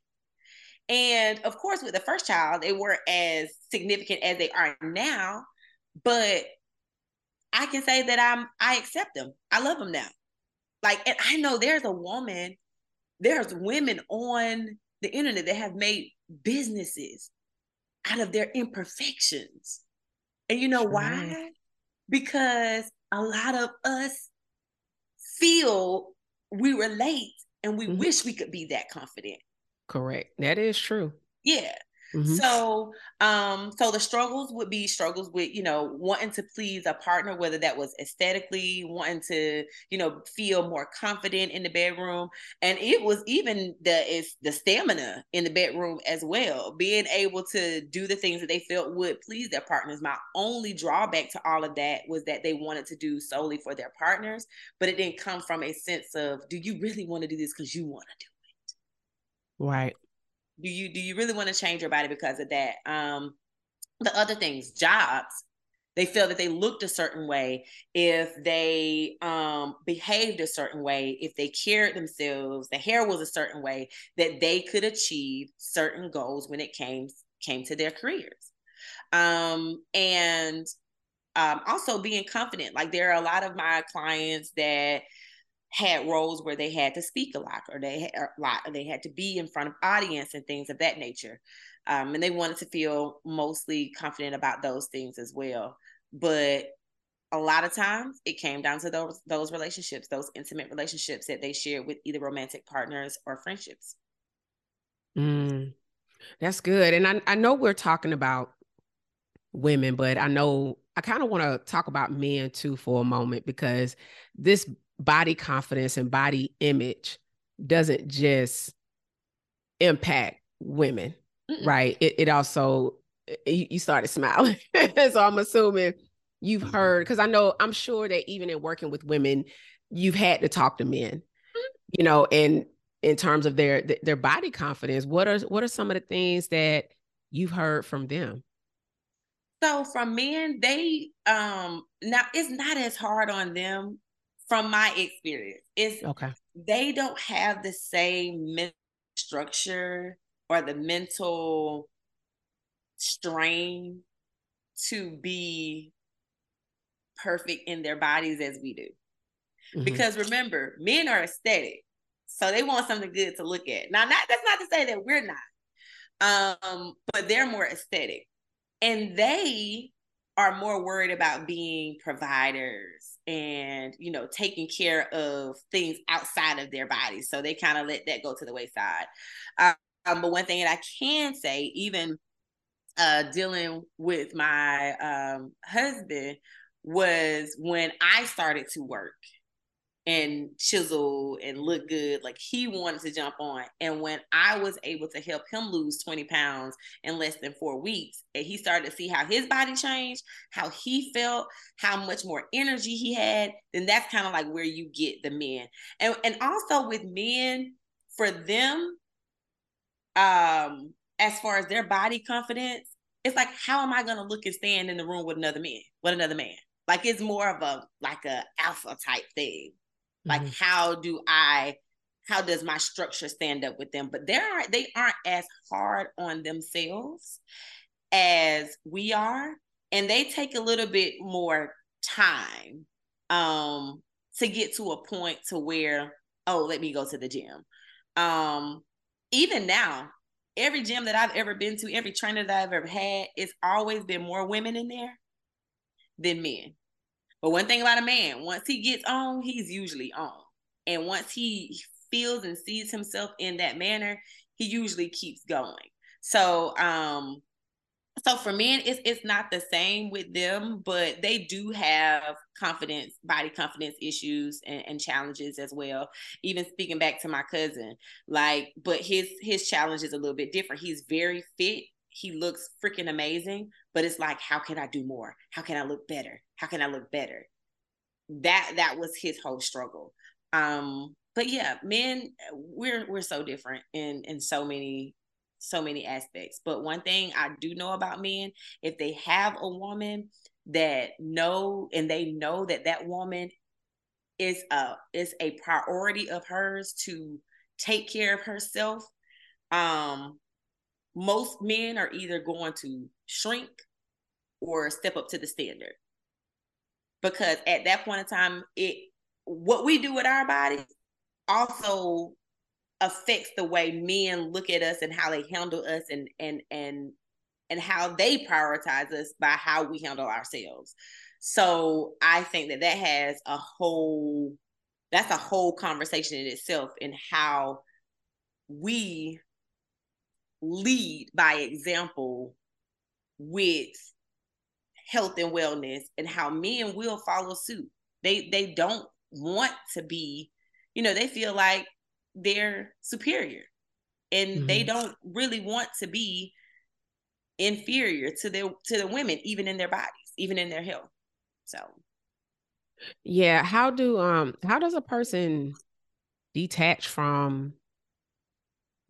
And of course, with the first child, they weren't as significant as they are now. But I can say that I'm I accept them. I love them now. Like, and I know there's a woman, there's women on the internet that have made businesses out of their imperfections. And you know sure. why? Because a lot of us feel we relate and we mm-hmm. wish we could be that confident. Correct. That is true. Yeah. Mm-hmm. So, um, so the struggles would be struggles with, you know, wanting to please a partner, whether that was aesthetically, wanting to, you know, feel more confident in the bedroom. And it was even the is the stamina in the bedroom as well, being able to do the things that they felt would please their partners. My only drawback to all of that was that they wanted to do solely for their partners, but it didn't come from a sense of, do you really want to do this because you want to do it? Right do you do you really want to change your body because of that? Um the other things jobs they feel that they looked a certain way if they um, behaved a certain way if they cared themselves the hair was a certain way that they could achieve certain goals when it came came to their careers. Um, and um, also being confident like there are a lot of my clients that had roles where they had to speak a lot or they had a lot or they had to be in front of audience and things of that nature. Um, and they wanted to feel mostly confident about those things as well. But a lot of times it came down to those those relationships those intimate relationships that they shared with either romantic partners or friendships. Mm, that's good. And I, I know we're talking about women but i know i kind of want to talk about men too for a moment because this body confidence and body image doesn't just impact women, Mm-mm. right? It, it also, you, you started smiling. so I'm assuming you've heard, because I know, I'm sure that even in working with women, you've had to talk to men, mm-hmm. you know, and in terms of their their body confidence, what are what are some of the things that you've heard from them? So from men, they um now it's not as hard on them from my experience. It's okay. They don't have the same mental structure or the mental strain to be perfect in their bodies as we do. Mm-hmm. Because remember, men are aesthetic. So they want something good to look at. Now, not, that's not to say that we're not, um, but they're more aesthetic. And they are more worried about being providers and you know taking care of things outside of their bodies. So they kind of let that go to the wayside. Um, but one thing that i can say even uh, dealing with my um, husband was when i started to work and chisel and look good. Like he wanted to jump on. And when I was able to help him lose 20 pounds in less than four weeks, and he started to see how his body changed, how he felt, how much more energy he had, then that's kind of like where you get the men. And and also with men, for them, um, as far as their body confidence, it's like, how am I gonna look and stand in the room with another man, with another man? Like it's more of a like a alpha type thing like mm-hmm. how do I how does my structure stand up with them? But they are they aren't as hard on themselves as we are. And they take a little bit more time um to get to a point to where, oh, let me go to the gym. Um, even now, every gym that I've ever been to, every trainer that I've ever had, it's always been more women in there than men. But one thing about a man, once he gets on, he's usually on. And once he feels and sees himself in that manner, he usually keeps going. So, um, so for men, it's it's not the same with them, but they do have confidence, body confidence issues and, and challenges as well. Even speaking back to my cousin, like, but his his challenge is a little bit different. He's very fit, he looks freaking amazing, but it's like, how can I do more? How can I look better? How can I look better? That that was his whole struggle. Um, but yeah, men, we're we're so different in in so many so many aspects. But one thing I do know about men, if they have a woman that know and they know that that woman is a is a priority of hers to take care of herself um most men are either going to shrink or step up to the standard. Because at that point in time, it what we do with our bodies also affects the way men look at us and how they handle us and and and and how they prioritize us by how we handle ourselves. So I think that that has a whole that's a whole conversation in itself in how we lead by example with health and wellness and how men will follow suit. They they don't want to be, you know, they feel like they're superior and mm-hmm. they don't really want to be inferior to their to the women even in their bodies, even in their health. So yeah, how do um how does a person detach from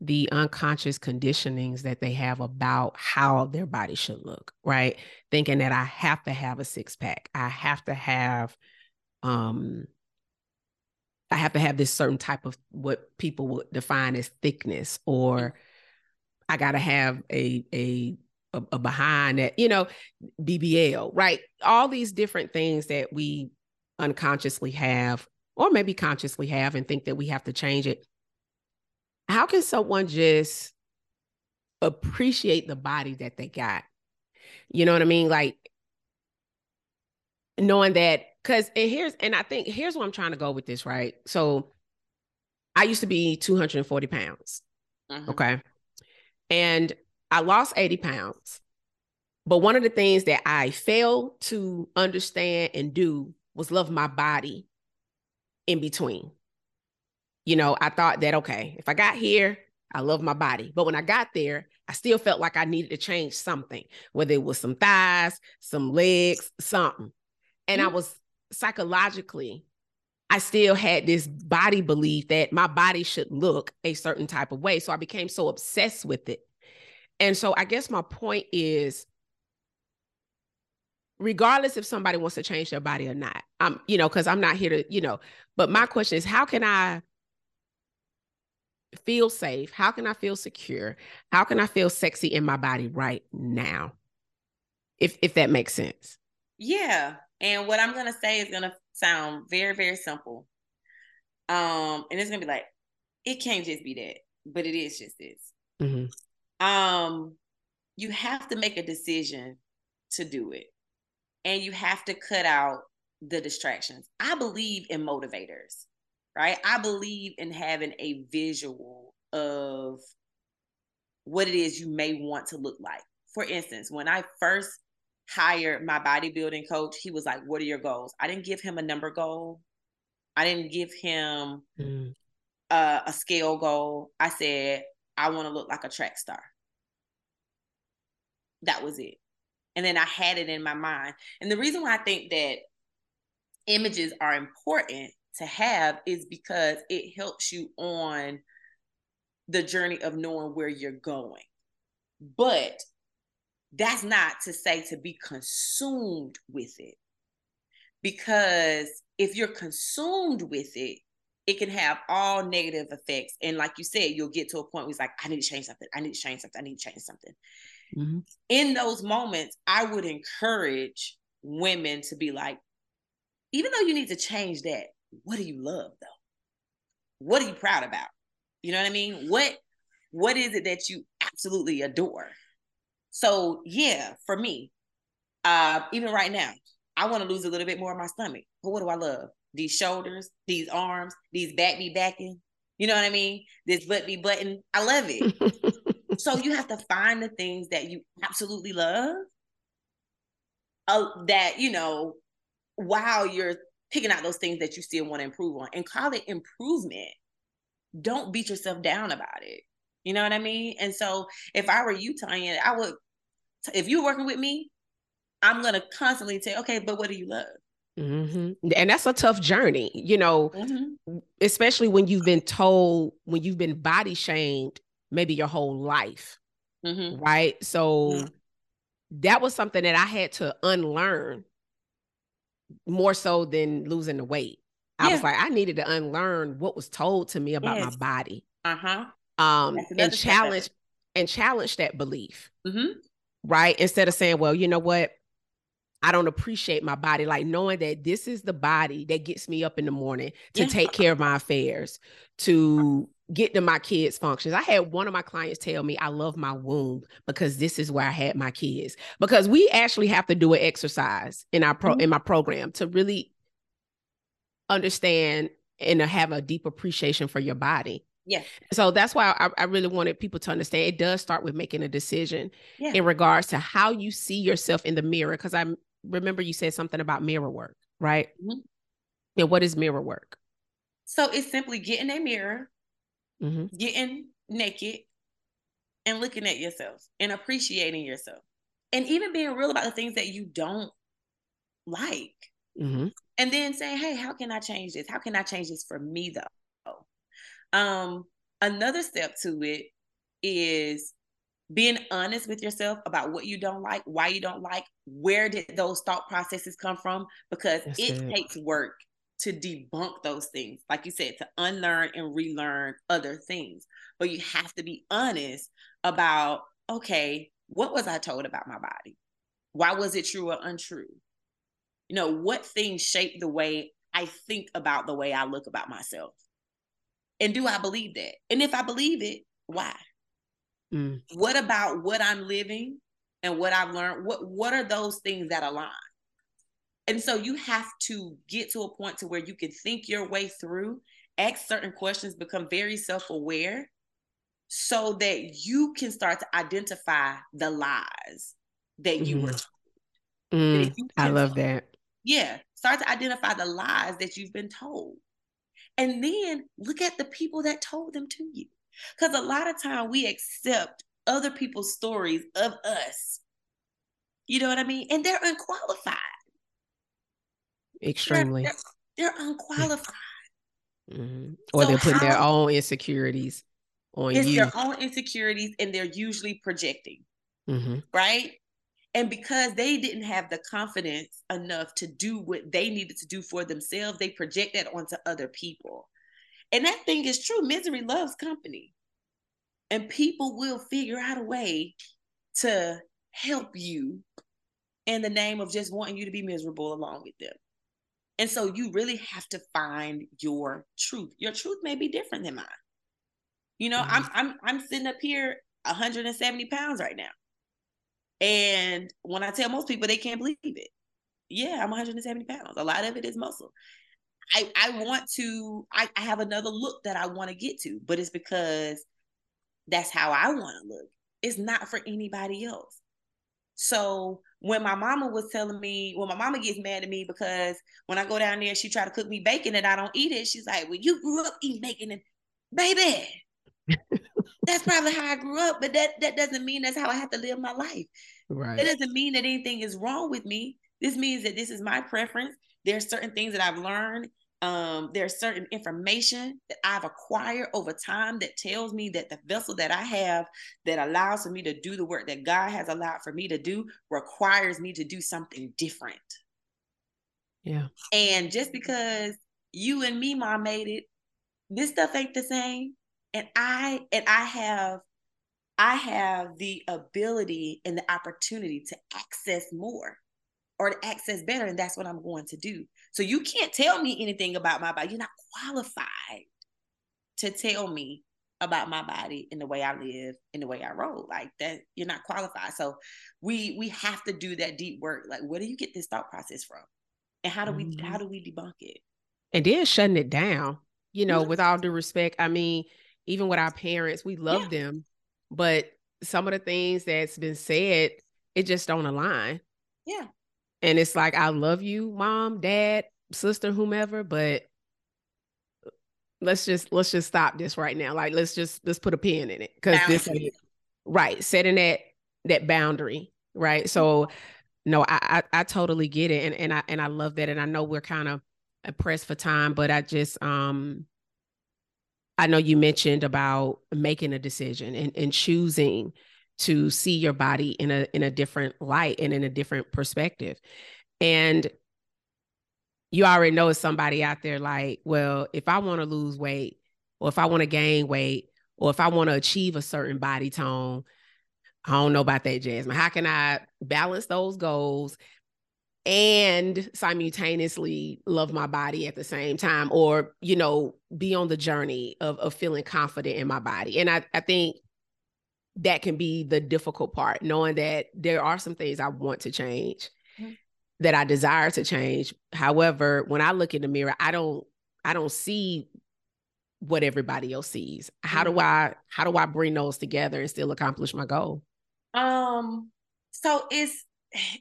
the unconscious conditionings that they have about how their body should look, right? Thinking that I have to have a six pack, I have to have, um, I have to have this certain type of what people would define as thickness, or I got to have a a a, behind that, you know, BBL, right? All these different things that we unconsciously have, or maybe consciously have, and think that we have to change it how can someone just appreciate the body that they got? You know what I mean? Like knowing that because and here's and I think here's where I'm trying to go with this, right? So I used to be 240 pounds. Mm-hmm. Okay. And I lost 80 pounds. But one of the things that I failed to understand and do was love my body in between. You know, I thought that, okay, if I got here, I love my body. But when I got there, I still felt like I needed to change something, whether it was some thighs, some legs, something. And mm-hmm. I was psychologically, I still had this body belief that my body should look a certain type of way. So I became so obsessed with it. And so I guess my point is regardless if somebody wants to change their body or not. I'm, you know, because I'm not here to, you know, but my question is how can I feel safe? How can I feel secure? How can I feel sexy in my body right now? If if that makes sense. Yeah. And what I'm gonna say is gonna sound very, very simple. Um, and it's gonna be like, it can't just be that, but it is just this. Mm-hmm. Um, you have to make a decision to do it. And you have to cut out the distractions. I believe in motivators right? I believe in having a visual of what it is you may want to look like. For instance, when I first hired my bodybuilding coach, he was like, What are your goals? I didn't give him a number goal, I didn't give him mm. a, a scale goal. I said, I want to look like a track star. That was it. And then I had it in my mind. And the reason why I think that images are important to have is because it helps you on the journey of knowing where you're going. But that's not to say to be consumed with it. Because if you're consumed with it, it can have all negative effects. And like you said, you'll get to a point where it's like, I need to change something. I need to change something. I need to change something. Mm-hmm. In those moments, I would encourage women to be like, even though you need to change that, what do you love though? What are you proud about? You know what I mean? What what is it that you absolutely adore? So yeah, for me, uh, even right now, I want to lose a little bit more of my stomach. But what do I love? These shoulders, these arms, these back be backing. You know what I mean? This butt be button. I love it. so you have to find the things that you absolutely love. Uh, that you know, while you're picking out those things that you still want to improve on and call it improvement. Don't beat yourself down about it. You know what I mean? And so if I were you, Tonya, I would, if you're working with me, I'm going to constantly say, okay, but what do you love? Mm-hmm. And that's a tough journey, you know, mm-hmm. especially when you've been told, when you've been body shamed maybe your whole life. Mm-hmm. Right. So mm-hmm. that was something that I had to unlearn more so than losing the weight. I yeah. was like, I needed to unlearn what was told to me about yes. my body. Uh-huh. Um, and challenge and challenge that belief. Mm-hmm. Right. Instead of saying, well, you know what? I don't appreciate my body. Like knowing that this is the body that gets me up in the morning to yeah. take care of my affairs, to get to my kids' functions. I had one of my clients tell me I love my womb because this is where I had my kids. Because we actually have to do an exercise in our pro mm-hmm. in my program to really understand and have a deep appreciation for your body. Yeah. So that's why I, I, really wanted people to understand it does start with making a decision yeah. in regards to how you see yourself in the mirror. Because I remember you said something about mirror work, right? Mm-hmm. And what is mirror work? So it's simply getting a mirror mm-hmm. getting naked and looking at yourself and appreciating yourself and even being real about the things that you don't like. Mm-hmm. and then saying hey how can i change this? How can i change this for me though? Um another step to it is being honest with yourself about what you don't like why you don't like where did those thought processes come from? Because it, it. takes work to debunk those things. Like you said, to unlearn and relearn other things. But you have to be honest about, okay, what was I told about my body? Why was it true or untrue? You know, what things shape the way I think about the way I look about myself? And do I believe that? And if I believe it, why? Mm. What about what I'm living and what I've learned? What what are those things that align? And so you have to get to a point to where you can think your way through, ask certain questions, become very self-aware so that you can start to identify the lies that you mm. were told. Mm, I love that. Yeah. Start to identify the lies that you've been told. And then look at the people that told them to you. Because a lot of time we accept other people's stories of us. You know what I mean? And they're unqualified. Extremely. They're, they're, they're unqualified. Mm-hmm. Or so they're putting how, their own insecurities on you. it's you. their own insecurities, and they're usually projecting. Mm-hmm. Right? And because they didn't have the confidence enough to do what they needed to do for themselves, they project that onto other people. And that thing is true. Misery loves company. And people will figure out a way to help you in the name of just wanting you to be miserable along with them. And so you really have to find your truth. Your truth may be different than mine. You know, mm-hmm. I'm I'm I'm sitting up here 170 pounds right now. And when I tell most people, they can't believe it. Yeah, I'm 170 pounds. A lot of it is muscle. I, I want to, I, I have another look that I want to get to, but it's because that's how I want to look. It's not for anybody else. So when my mama was telling me, when my mama gets mad at me because when I go down there, she try to cook me bacon and I don't eat it. She's like, "Well, you grew up eating bacon, and baby, that's probably how I grew up, but that that doesn't mean that's how I have to live my life. Right. It doesn't mean that anything is wrong with me. This means that this is my preference. There's certain things that I've learned. Um, there's certain information that I've acquired over time that tells me that the vessel that I have that allows for me to do the work that God has allowed for me to do requires me to do something different. Yeah. And just because you and me, mom, made it, this stuff ain't the same and i and i have i have the ability and the opportunity to access more or to access better and that's what i'm going to do so you can't tell me anything about my body you're not qualified to tell me about my body and the way i live and the way i roll like that you're not qualified so we we have to do that deep work like where do you get this thought process from and how do we mm-hmm. how do we debunk it and then shutting it down you know with all due respect i mean even with our parents, we love yeah. them, but some of the things that's been said, it just don't align. Yeah. And it's like, I love you, mom, dad, sister, whomever, but let's just let's just stop this right now. Like let's just let's put a pin in it. Cause this right, setting that that boundary. Right. So no, I, I I totally get it. And and I and I love that. And I know we're kind of pressed for time, but I just um I know you mentioned about making a decision and, and choosing to see your body in a in a different light and in a different perspective. And you already know somebody out there like, well, if I want to lose weight or if I want to gain weight or if I want to achieve a certain body tone, I don't know about that, Jasmyne. How can I balance those goals and simultaneously love my body at the same time or you know be on the journey of, of feeling confident in my body and I, I think that can be the difficult part knowing that there are some things i want to change mm-hmm. that i desire to change however when i look in the mirror i don't i don't see what everybody else sees how mm-hmm. do i how do i bring those together and still accomplish my goal um so it's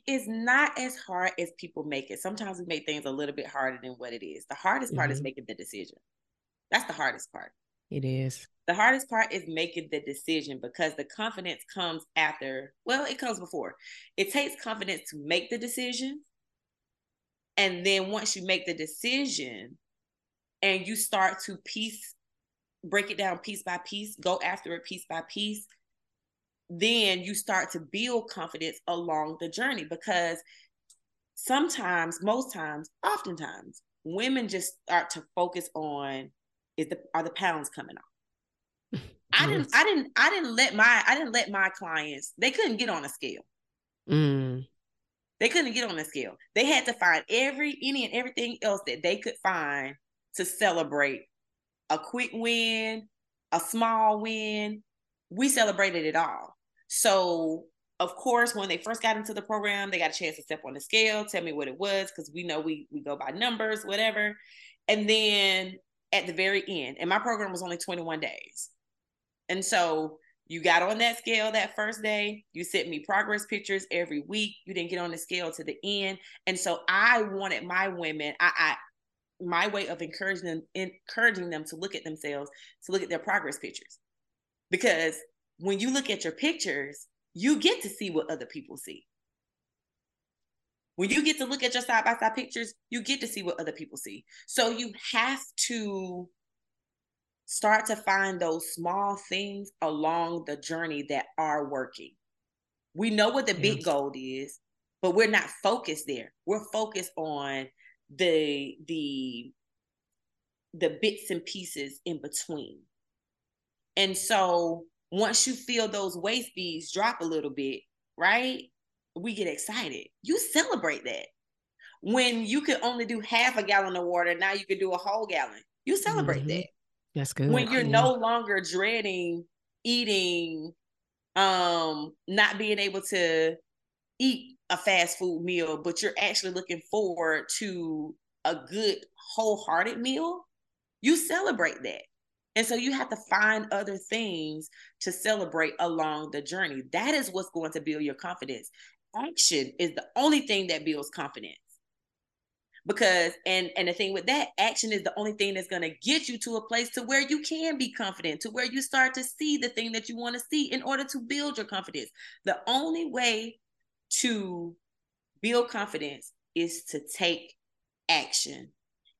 it's not as hard as people make it. Sometimes we make things a little bit harder than what it is. The hardest part mm-hmm. is making the decision. That's the hardest part. It is. The hardest part is making the decision because the confidence comes after, well, it comes before. It takes confidence to make the decision. And then once you make the decision and you start to piece, break it down piece by piece, go after it piece by piece, then you start to build confidence along the journey because sometimes, most times, oftentimes, women just start to focus on is the are the pounds coming off. I didn't I didn't I didn't let my I didn't let my clients they couldn't get on a scale. Mm. They couldn't get on a scale. They had to find every any and everything else that they could find to celebrate a quick win, a small win. We celebrated it all. So of course, when they first got into the program, they got a chance to step on the scale, tell me what it was, because we know we we go by numbers, whatever. And then at the very end, and my program was only 21 days. And so you got on that scale that first day. You sent me progress pictures every week. You didn't get on the scale to the end. And so I wanted my women, I, I my way of encouraging them encouraging them to look at themselves to look at their progress pictures because when you look at your pictures you get to see what other people see when you get to look at your side by side pictures you get to see what other people see so you have to start to find those small things along the journey that are working we know what the big goal is but we're not focused there we're focused on the the the bits and pieces in between. And so once you feel those waist beads drop a little bit, right? We get excited. You celebrate that. When you could only do half a gallon of water, now you can do a whole gallon. You celebrate mm-hmm. that. That's good. When you're yeah. no longer dreading eating, um, not being able to eat a fast food meal, but you're actually looking forward to a good wholehearted meal, you celebrate that. And so you have to find other things to celebrate along the journey. That is what's going to build your confidence. Action is the only thing that builds confidence. Because and and the thing with that, action is the only thing that's going to get you to a place to where you can be confident, to where you start to see the thing that you want to see in order to build your confidence. The only way to build confidence is to take action.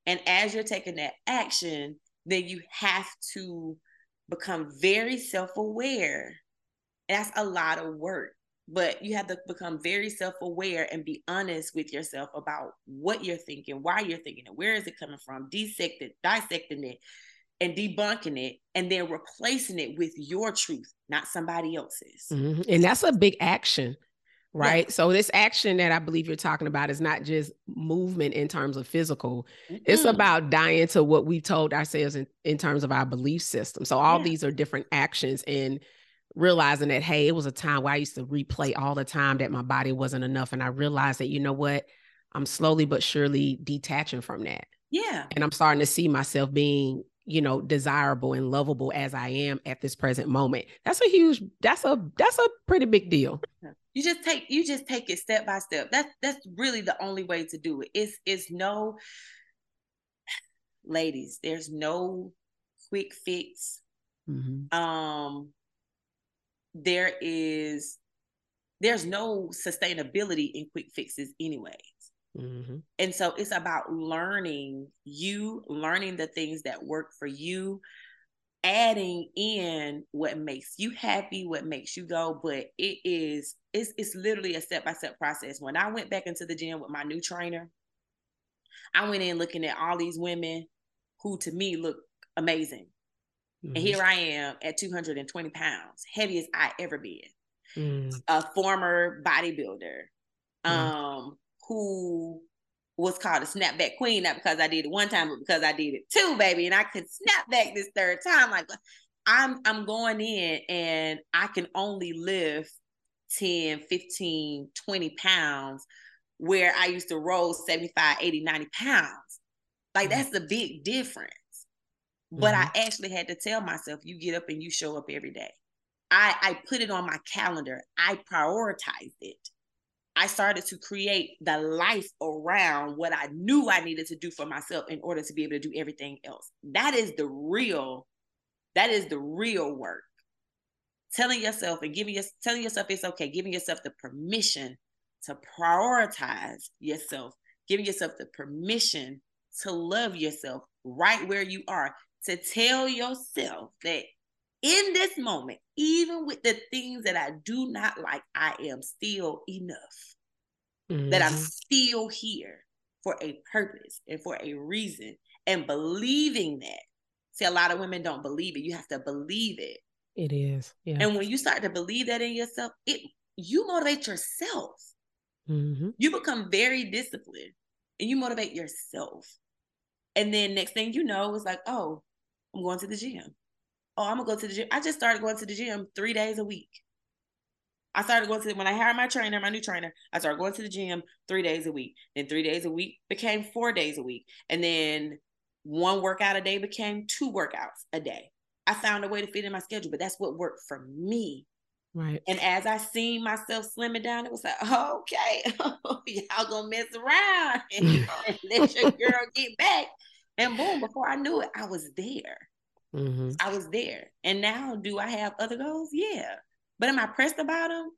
And as you're taking that action, then you have to become very self aware. That's a lot of work, but you have to become very self aware and be honest with yourself about what you're thinking, why you're thinking it, where is it coming from, dissecting, dissecting it, and debunking it, and then replacing it with your truth, not somebody else's. Mm-hmm. And that's a big action right? Yeah. So this action that I believe you're talking about is not just movement in terms of physical. Mm-hmm. It's about dying to what we've told ourselves in, in terms of our belief system. So all yeah. these are different actions and realizing that hey, it was a time where I used to replay all the time that my body wasn't enough and I realized that you know what? I'm slowly but surely detaching from that. Yeah. And I'm starting to see myself being you know desirable and lovable as i am at this present moment that's a huge that's a that's a pretty big deal you just take you just take it step by step that's that's really the only way to do it it's it's no ladies there's no quick fix mm-hmm. um there is there's no sustainability in quick fixes anyways mm-hmm. and so it's about learning you learning the things that work for you adding in what makes you happy, what makes you go, but it is it's it's literally a step-by-step process. When I went back into the gym with my new trainer, I went in looking at all these women who to me look amazing. Mm-hmm. And here I am at 220 pounds, heaviest I ever been. Mm. A former bodybuilder, mm. um, who was called a snapback queen, not because I did it one time, but because I did it two, baby. And I could snap back this third time. Like I'm I'm going in and I can only lift 10, 15, 20 pounds where I used to roll 75, 80, 90 pounds. Like mm-hmm. that's the big difference. But mm-hmm. I actually had to tell myself, you get up and you show up every day. I, I put it on my calendar. I prioritized it. I started to create the life around what I knew I needed to do for myself in order to be able to do everything else. That is the real, that is the real work. Telling yourself and giving your telling yourself it's okay, giving yourself the permission to prioritize yourself, giving yourself the permission to love yourself right where you are, to tell yourself that in this moment, even with the things that I do not like, I am still enough. Mm-hmm. That I'm mm-hmm. still here for a purpose and for a reason. And believing that. See, a lot of women don't believe it. You have to believe it. It is. Yeah. And when you start to believe that in yourself, it you motivate yourself. Mm-hmm. You become very disciplined and you motivate yourself. And then next thing you know, it's like, oh, I'm going to the gym oh, I'm gonna go to the gym. I just started going to the gym three days a week. I started going to when I hired my trainer, my new trainer. I started going to the gym three days a week. Then three days a week became four days a week, and then one workout a day became two workouts a day. I found a way to fit in my schedule, but that's what worked for me. Right. And as I seen myself slimming down, it was like, okay, y'all gonna mess around and let your girl get back And boom, before I knew it, I was there. Mm-hmm. I was there. And now, do I have other goals? Yeah. But am I pressed about them?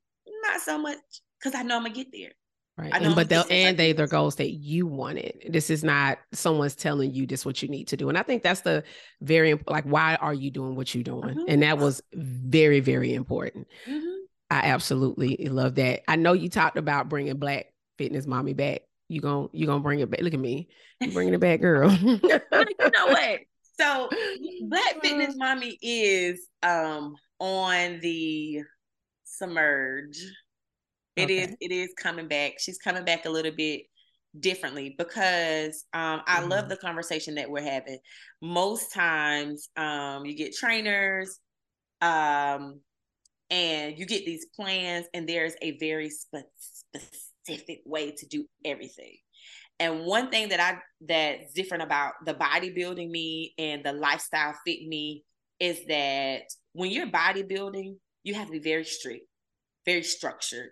Not so much because I know I'm gonna get there. Right. And, but they'll and they their goals that you wanted. This is not someone's telling you this what you need to do. And I think that's the very like why are you doing what you're doing? Mm-hmm. And that was very, very important. Mm-hmm. I absolutely love that. I know you talked about bringing black fitness mommy back. You going you gonna bring it back. Look at me. You bringing it back, girl. you know what? So Black Fitness Mommy is um on the submerge it okay. is. it is coming back. She's coming back a little bit differently because um, I mm-hmm. love the conversation that we're having. Most times, um, you get trainers, um, and you get these plans, and there's a very spe- specific way to do everything. And one thing that I that's different about the bodybuilding me and the lifestyle fit me is that when you're bodybuilding, you have to be very strict, very structured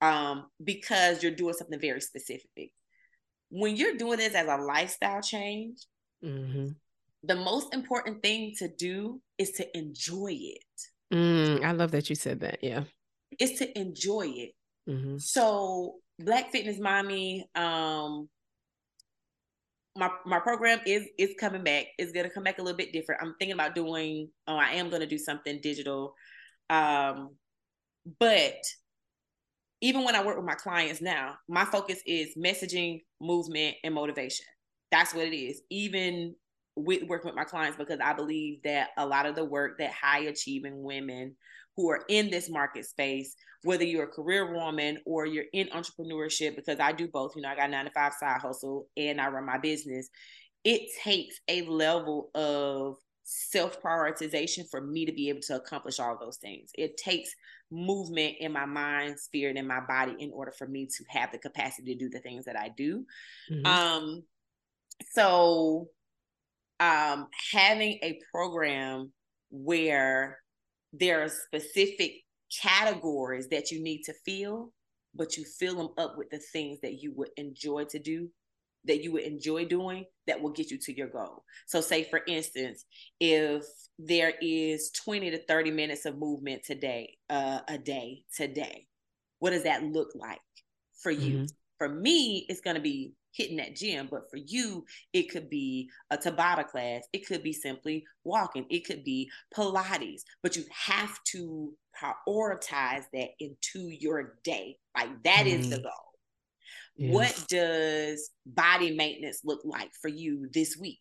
um, because you're doing something very specific. When you're doing this as a lifestyle change, mm-hmm. the most important thing to do is to enjoy it. Mm, I love that you said that. Yeah. It's to enjoy it. Mm-hmm. So Black Fitness Mommy, um, my my program is is coming back. It's gonna come back a little bit different. I'm thinking about doing. Oh, I am gonna do something digital, um, but even when I work with my clients now, my focus is messaging, movement, and motivation. That's what it is. Even with working with my clients, because I believe that a lot of the work that high achieving women who are in this market space, whether you're a career woman or you're in entrepreneurship, because I do both, you know, I got nine to five side hustle and I run my business. It takes a level of self prioritization for me to be able to accomplish all those things. It takes movement in my mind, spirit, and my body in order for me to have the capacity to do the things that I do. Mm-hmm. Um, so um, having a program where there are specific categories that you need to feel, but you fill them up with the things that you would enjoy to do that you would enjoy doing that will get you to your goal. So, say for instance, if there is 20 to 30 minutes of movement today, uh, a day today, what does that look like for you? Mm-hmm. For me, it's going to be hitting that gym, but for you, it could be a Tabata class, it could be simply walking, it could be Pilates, but you have to prioritize that into your day. Like that mm-hmm. is the mm-hmm. goal. What does body maintenance look like for you this week?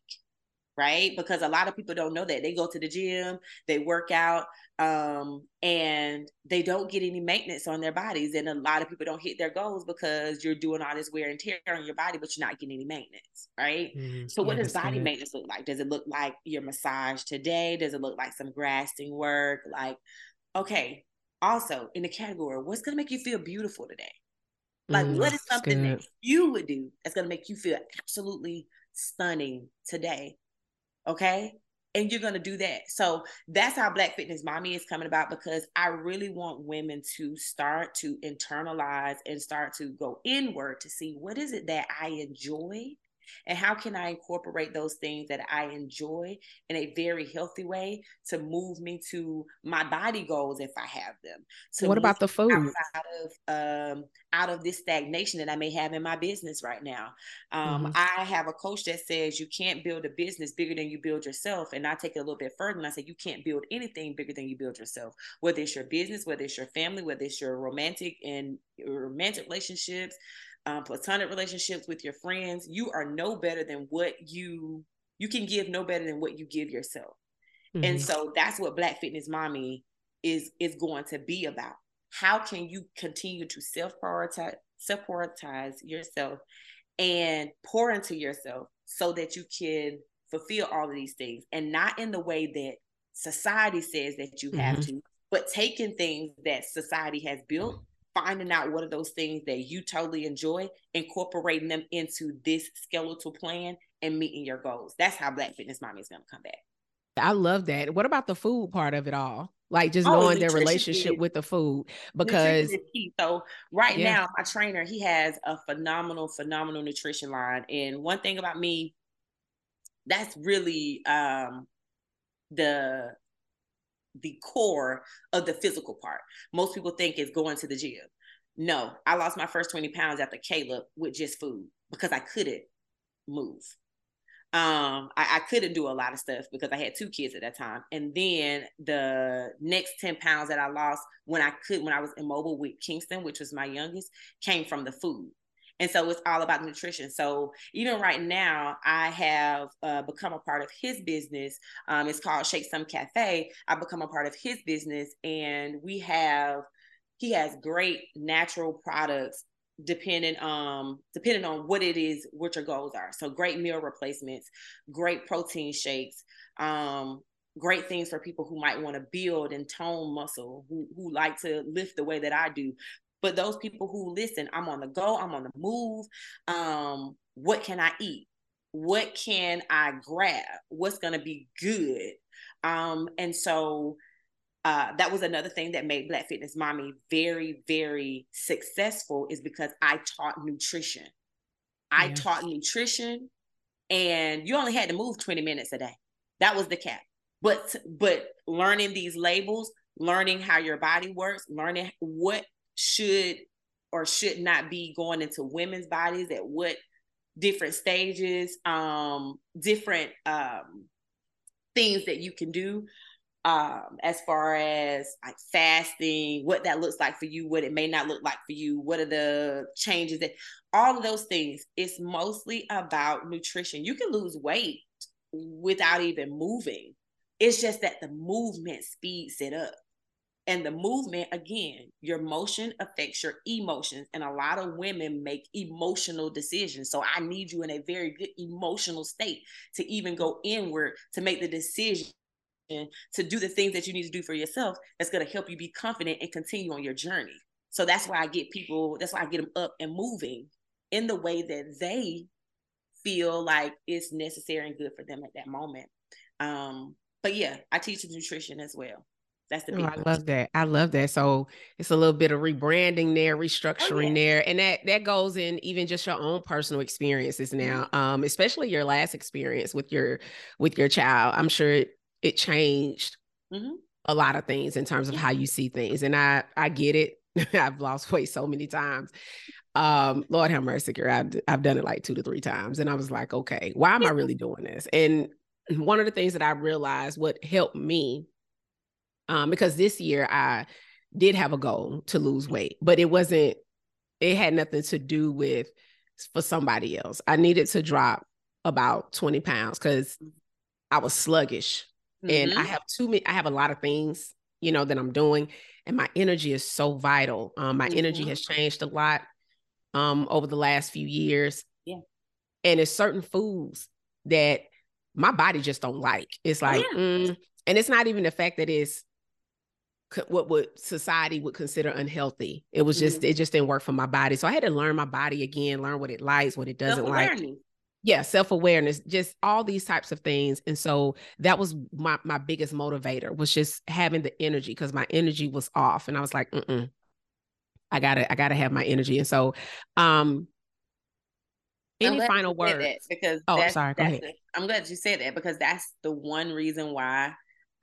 Right? Because a lot of people don't know that. They go to the gym, they work out, um, and they don't get any maintenance on their bodies. And a lot of people don't hit their goals because you're doing all this wear and tear on your body, but you're not getting any maintenance, right? Mm-hmm. So, what does body maintenance look like? Does it look like your massage today? Does it look like some Graston work? Like, okay, also in the category, what's gonna make you feel beautiful today? Like, mm, what is something that you would do that's going to make you feel absolutely stunning today? Okay. And you're going to do that. So that's how Black Fitness Mommy is coming about because I really want women to start to internalize and start to go inward to see what is it that I enjoy and how can I incorporate those things that I enjoy in a very healthy way to move me to my body goals if I have them? So what about the food? Outside of um, out of this stagnation that I may have in my business right now. Um, mm-hmm. I have a coach that says you can't build a business bigger than you build yourself. And I take it a little bit further and I say you can't build anything bigger than you build yourself, whether it's your business, whether it's your family, whether it's your romantic and romantic relationships, um, platonic relationships with your friends, you are no better than what you you can give no better than what you give yourself. Mm-hmm. And so that's what Black Fitness Mommy is is going to be about. How can you continue to self prioritize self prioritize yourself and pour into yourself so that you can fulfill all of these things and not in the way that society says that you have mm-hmm. to, but taking things that society has built finding out what are those things that you totally enjoy, incorporating them into this skeletal plan and meeting your goals. That's how Black Fitness Mommy is going to come back. I love that. What about the food part of it all? Like just oh, knowing their relationship is, with the food because so right yeah. now my trainer he has a phenomenal phenomenal nutrition line and one thing about me That's really um, the the core of the physical part. Most people think it's going to the gym. No, I lost my first 20 pounds after Caleb with just food because I couldn't move. Um, I, I, couldn't do a lot of stuff because I had two kids at that time. And then the next 10 pounds that I lost when I could, when I was immobile with Kingston, which was my youngest, came from the food. And so it's all about nutrition. So even right now, I have uh, become a part of his business. Um, it's called Shake Some Cafe. I've become a part of his business, and we have he has great natural products depending um depending on what it is what your goals are so great meal replacements great protein shakes um great things for people who might want to build and tone muscle who, who like to lift the way that i do but those people who listen i'm on the go i'm on the move um what can i eat what can i grab what's going to be good um and so uh, that was another thing that made Black Fitness Mommy very, very successful is because I taught nutrition. I yes. taught nutrition, and you only had to move 20 minutes a day. That was the cap. But but learning these labels, learning how your body works, learning what should or should not be going into women's bodies at what different stages, um, different um, things that you can do um, as far as like fasting, what that looks like for you, what it may not look like for you, what are the changes that all of those things. It's mostly about nutrition. You can lose weight without even moving. It's just that the movement speeds it up. And the movement, again, your motion affects your emotions. And a lot of women make emotional decisions. So I need you in a very good emotional state to even go inward to make the decision to do the things that you need to do for yourself that's going to help you be confident and continue on your journey. So that's why I get people, that's why I get them up and moving in the way that they feel like it's necessary and good for them at that moment. Um, but yeah, I teach nutrition as well. That's the oh, I love that. I love that. So it's a little bit of rebranding there, restructuring oh, yeah. there. And that that goes in even just your own personal experiences now. Mm-hmm. Um, especially your last experience with your with your child. I'm sure it changed mm-hmm. a lot of things in terms of how you see things. And I I get it. I've lost weight so many times. Um, Lord have mercy, girl. I've, I've done it like two to three times. And I was like, okay, why am I really doing this? And one of the things that I realized what helped me, um, because this year I did have a goal to lose weight, but it wasn't, it had nothing to do with for somebody else. I needed to drop about 20 pounds because I was sluggish Mm-hmm. And I mm-hmm. have too many, I have a lot of things, you know, that I'm doing. And my energy is so vital. Um, my mm-hmm. energy has changed a lot um over the last few years. Yeah. And it's certain foods that my body just don't like. It's like, yeah. mm, and it's not even the fact that it's what would society would consider unhealthy. It was just mm-hmm. it just didn't work for my body. So I had to learn my body again, learn what it likes, what it doesn't like yeah self-awareness just all these types of things and so that was my my biggest motivator was just having the energy because my energy was off and i was like Mm-mm, i gotta i gotta have my energy and so um any final words because oh sorry go ahead. I'm glad you said that because that's the one reason why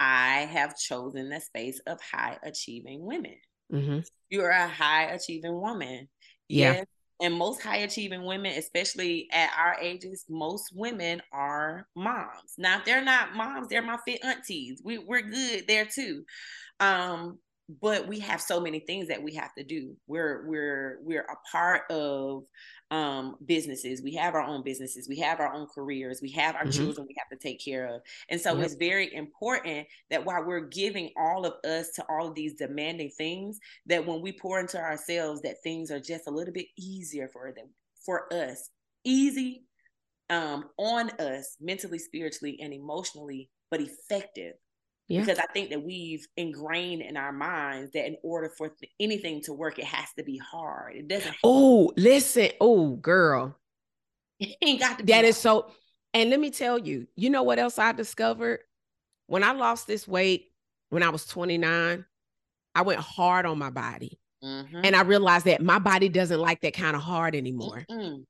i have chosen the space of high achieving women mm-hmm. you're a high achieving woman yeah yes, and most high achieving women, especially at our ages, most women are moms. Now, if they're not moms, they're my fit aunties. We, we're good there too. Um, but we have so many things that we have to do. We're we're we're a part of um, businesses. We have our own businesses. We have our own careers. We have our mm-hmm. children we have to take care of. And so yep. it's very important that while we're giving all of us to all of these demanding things, that when we pour into ourselves, that things are just a little bit easier for them, for us. Easy um, on us mentally, spiritually, and emotionally, but effective yeah. Because I think that we've ingrained in our minds that in order for th- anything to work, it has to be hard. It doesn't. Oh, listen. Oh, girl. It ain't got to be. That hard. is so. And let me tell you, you know what else I discovered? When I lost this weight when I was 29, I went hard on my body. Mm-hmm. And I realized that my body doesn't like that kind of hard anymore. Mm-hmm.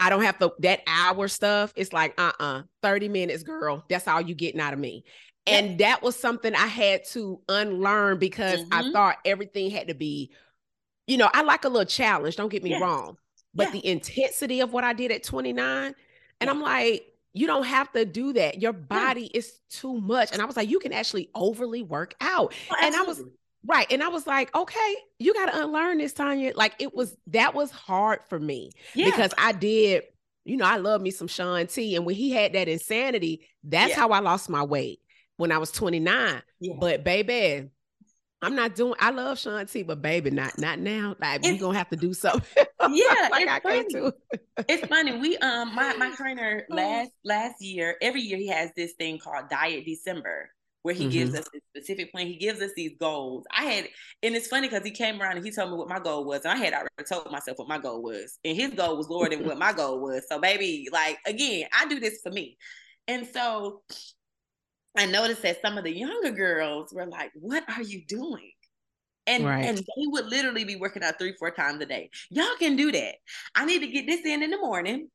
I don't have to that hour stuff. It's like, uh-uh, 30 minutes, girl. That's all you getting out of me. And that was something I had to unlearn because mm-hmm. I thought everything had to be, you know, I like a little challenge, don't get me yes. wrong. But yeah. the intensity of what I did at 29, and yeah. I'm like, you don't have to do that. Your body yeah. is too much. And I was like, you can actually overly work out. Oh, and I was right. And I was like, okay, you got to unlearn this, Tonya. Like it was that was hard for me because I did, you know, I love me some Shaun T. And when he had that insanity, that's how I lost my weight when I was 29. Yeah. But baby, I'm not doing I love Shaun T, but baby, not not now. Like you're gonna have to do something. yeah, like I funny. it's funny. We um my my trainer oh. last last year, every year he has this thing called Diet December where he mm-hmm. gives us a specific plan. He gives us these goals. I had, and it's funny because he came around and he told me what my goal was, and I had already told myself what my goal was, and his goal was lower than what my goal was. So, baby, like again, I do this for me, and so I noticed that some of the younger girls were like, "What are you doing?" And right. and they would literally be working out three, four times a day. Y'all can do that. I need to get this in in the morning.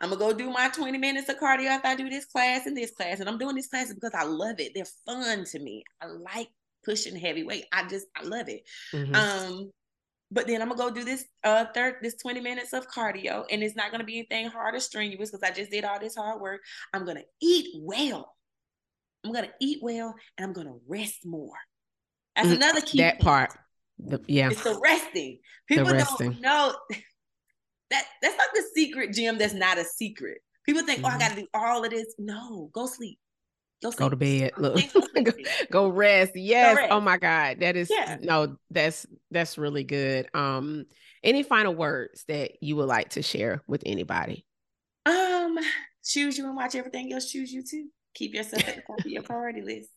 I'm gonna go do my 20 minutes of cardio after I do this class and this class. And I'm doing these classes because I love it. They're fun to me. I like pushing heavy weight. I just I love it. Mm-hmm. Um, but then I'm gonna go do this uh third this 20 minutes of cardio, and it's not gonna be anything hard or strenuous because I just did all this hard work. I'm gonna eat well. I'm gonna eat well and I'm gonna rest more. That's mm, another key. That part. The, yeah. It's the resting. People the resting. don't know that that's not the secret, Jim. That's not a secret. People think, mm-hmm. oh, I gotta do all of this. No, go sleep. Go, sleep. go to bed. Look. go, go rest. Yes. Go rest. Oh my God. That is yeah. no, that's that's really good. Um, any final words that you would like to share with anybody? Um, choose you and watch everything else choose you too. Keep yourself at the top of your priority list.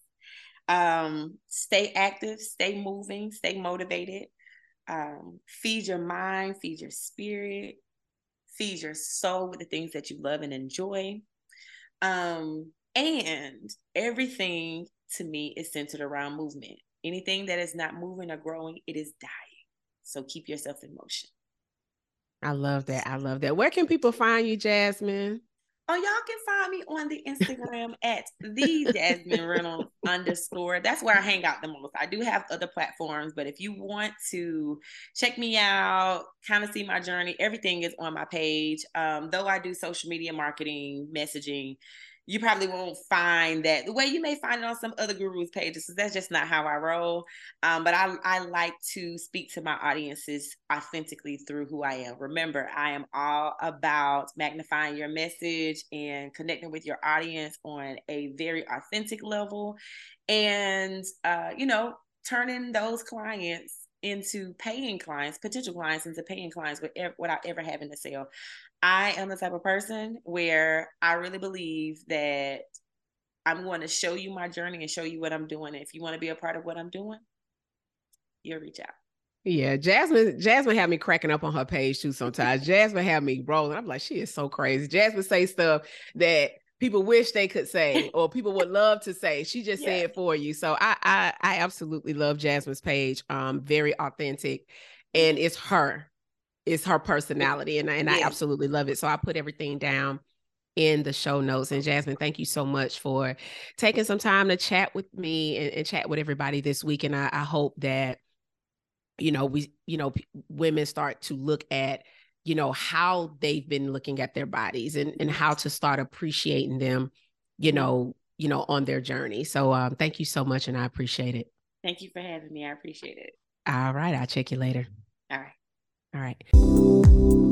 Um, stay active, stay moving, stay motivated. Um, feed your mind, feed your spirit, feed your soul with the things that you love and enjoy. Um, and everything to me is centered around movement. Anything that is not moving or growing, it is dying. So keep yourself in motion. I love that. I love that. Where can people find you, Jasmyne? Oh, y'all can find me on the Instagram at the Jasmyne Reynolds underscore. That's where I hang out the most. I do have other platforms, but if you want to check me out, kind of see my journey, everything is on my page. Um, though I do social media marketing, messaging, you probably won't find that the way you may find it on some other gurus pages because that's just not how i roll um, but I, I like to speak to my audiences authentically through who i am remember i am all about magnifying your message and connecting with your audience on a very authentic level and uh, you know turning those clients into paying clients, potential clients into paying clients without ever having to sell. I am the type of person where I really believe that I'm going to show you my journey and show you what I'm doing. If you want to be a part of what I'm doing, you'll reach out. Yeah, Jasmyne. Jasmyne had me cracking up on her page too. Sometimes Jasmyne had me rolling. I'm like, she is so crazy. Jasmyne say stuff that people wish they could say or people would love to say. She just yeah. said for you. So I, I I absolutely love Jasmyne's page. Um, very authentic, and it's her is her personality and, and I absolutely love it. So I put everything down in the show notes. And Jasmyne, thank you so much for taking some time to chat with me and, and chat with everybody this week. And I, I, hope that, you know, we, you know, p- women start to look at, you know, how they've been looking at their bodies and, and how to start appreciating them, you know, you know, on their journey. So um, thank you so much. And I appreciate it. Thank you for having me. I appreciate it. All right. I'll check you later. All right. All right.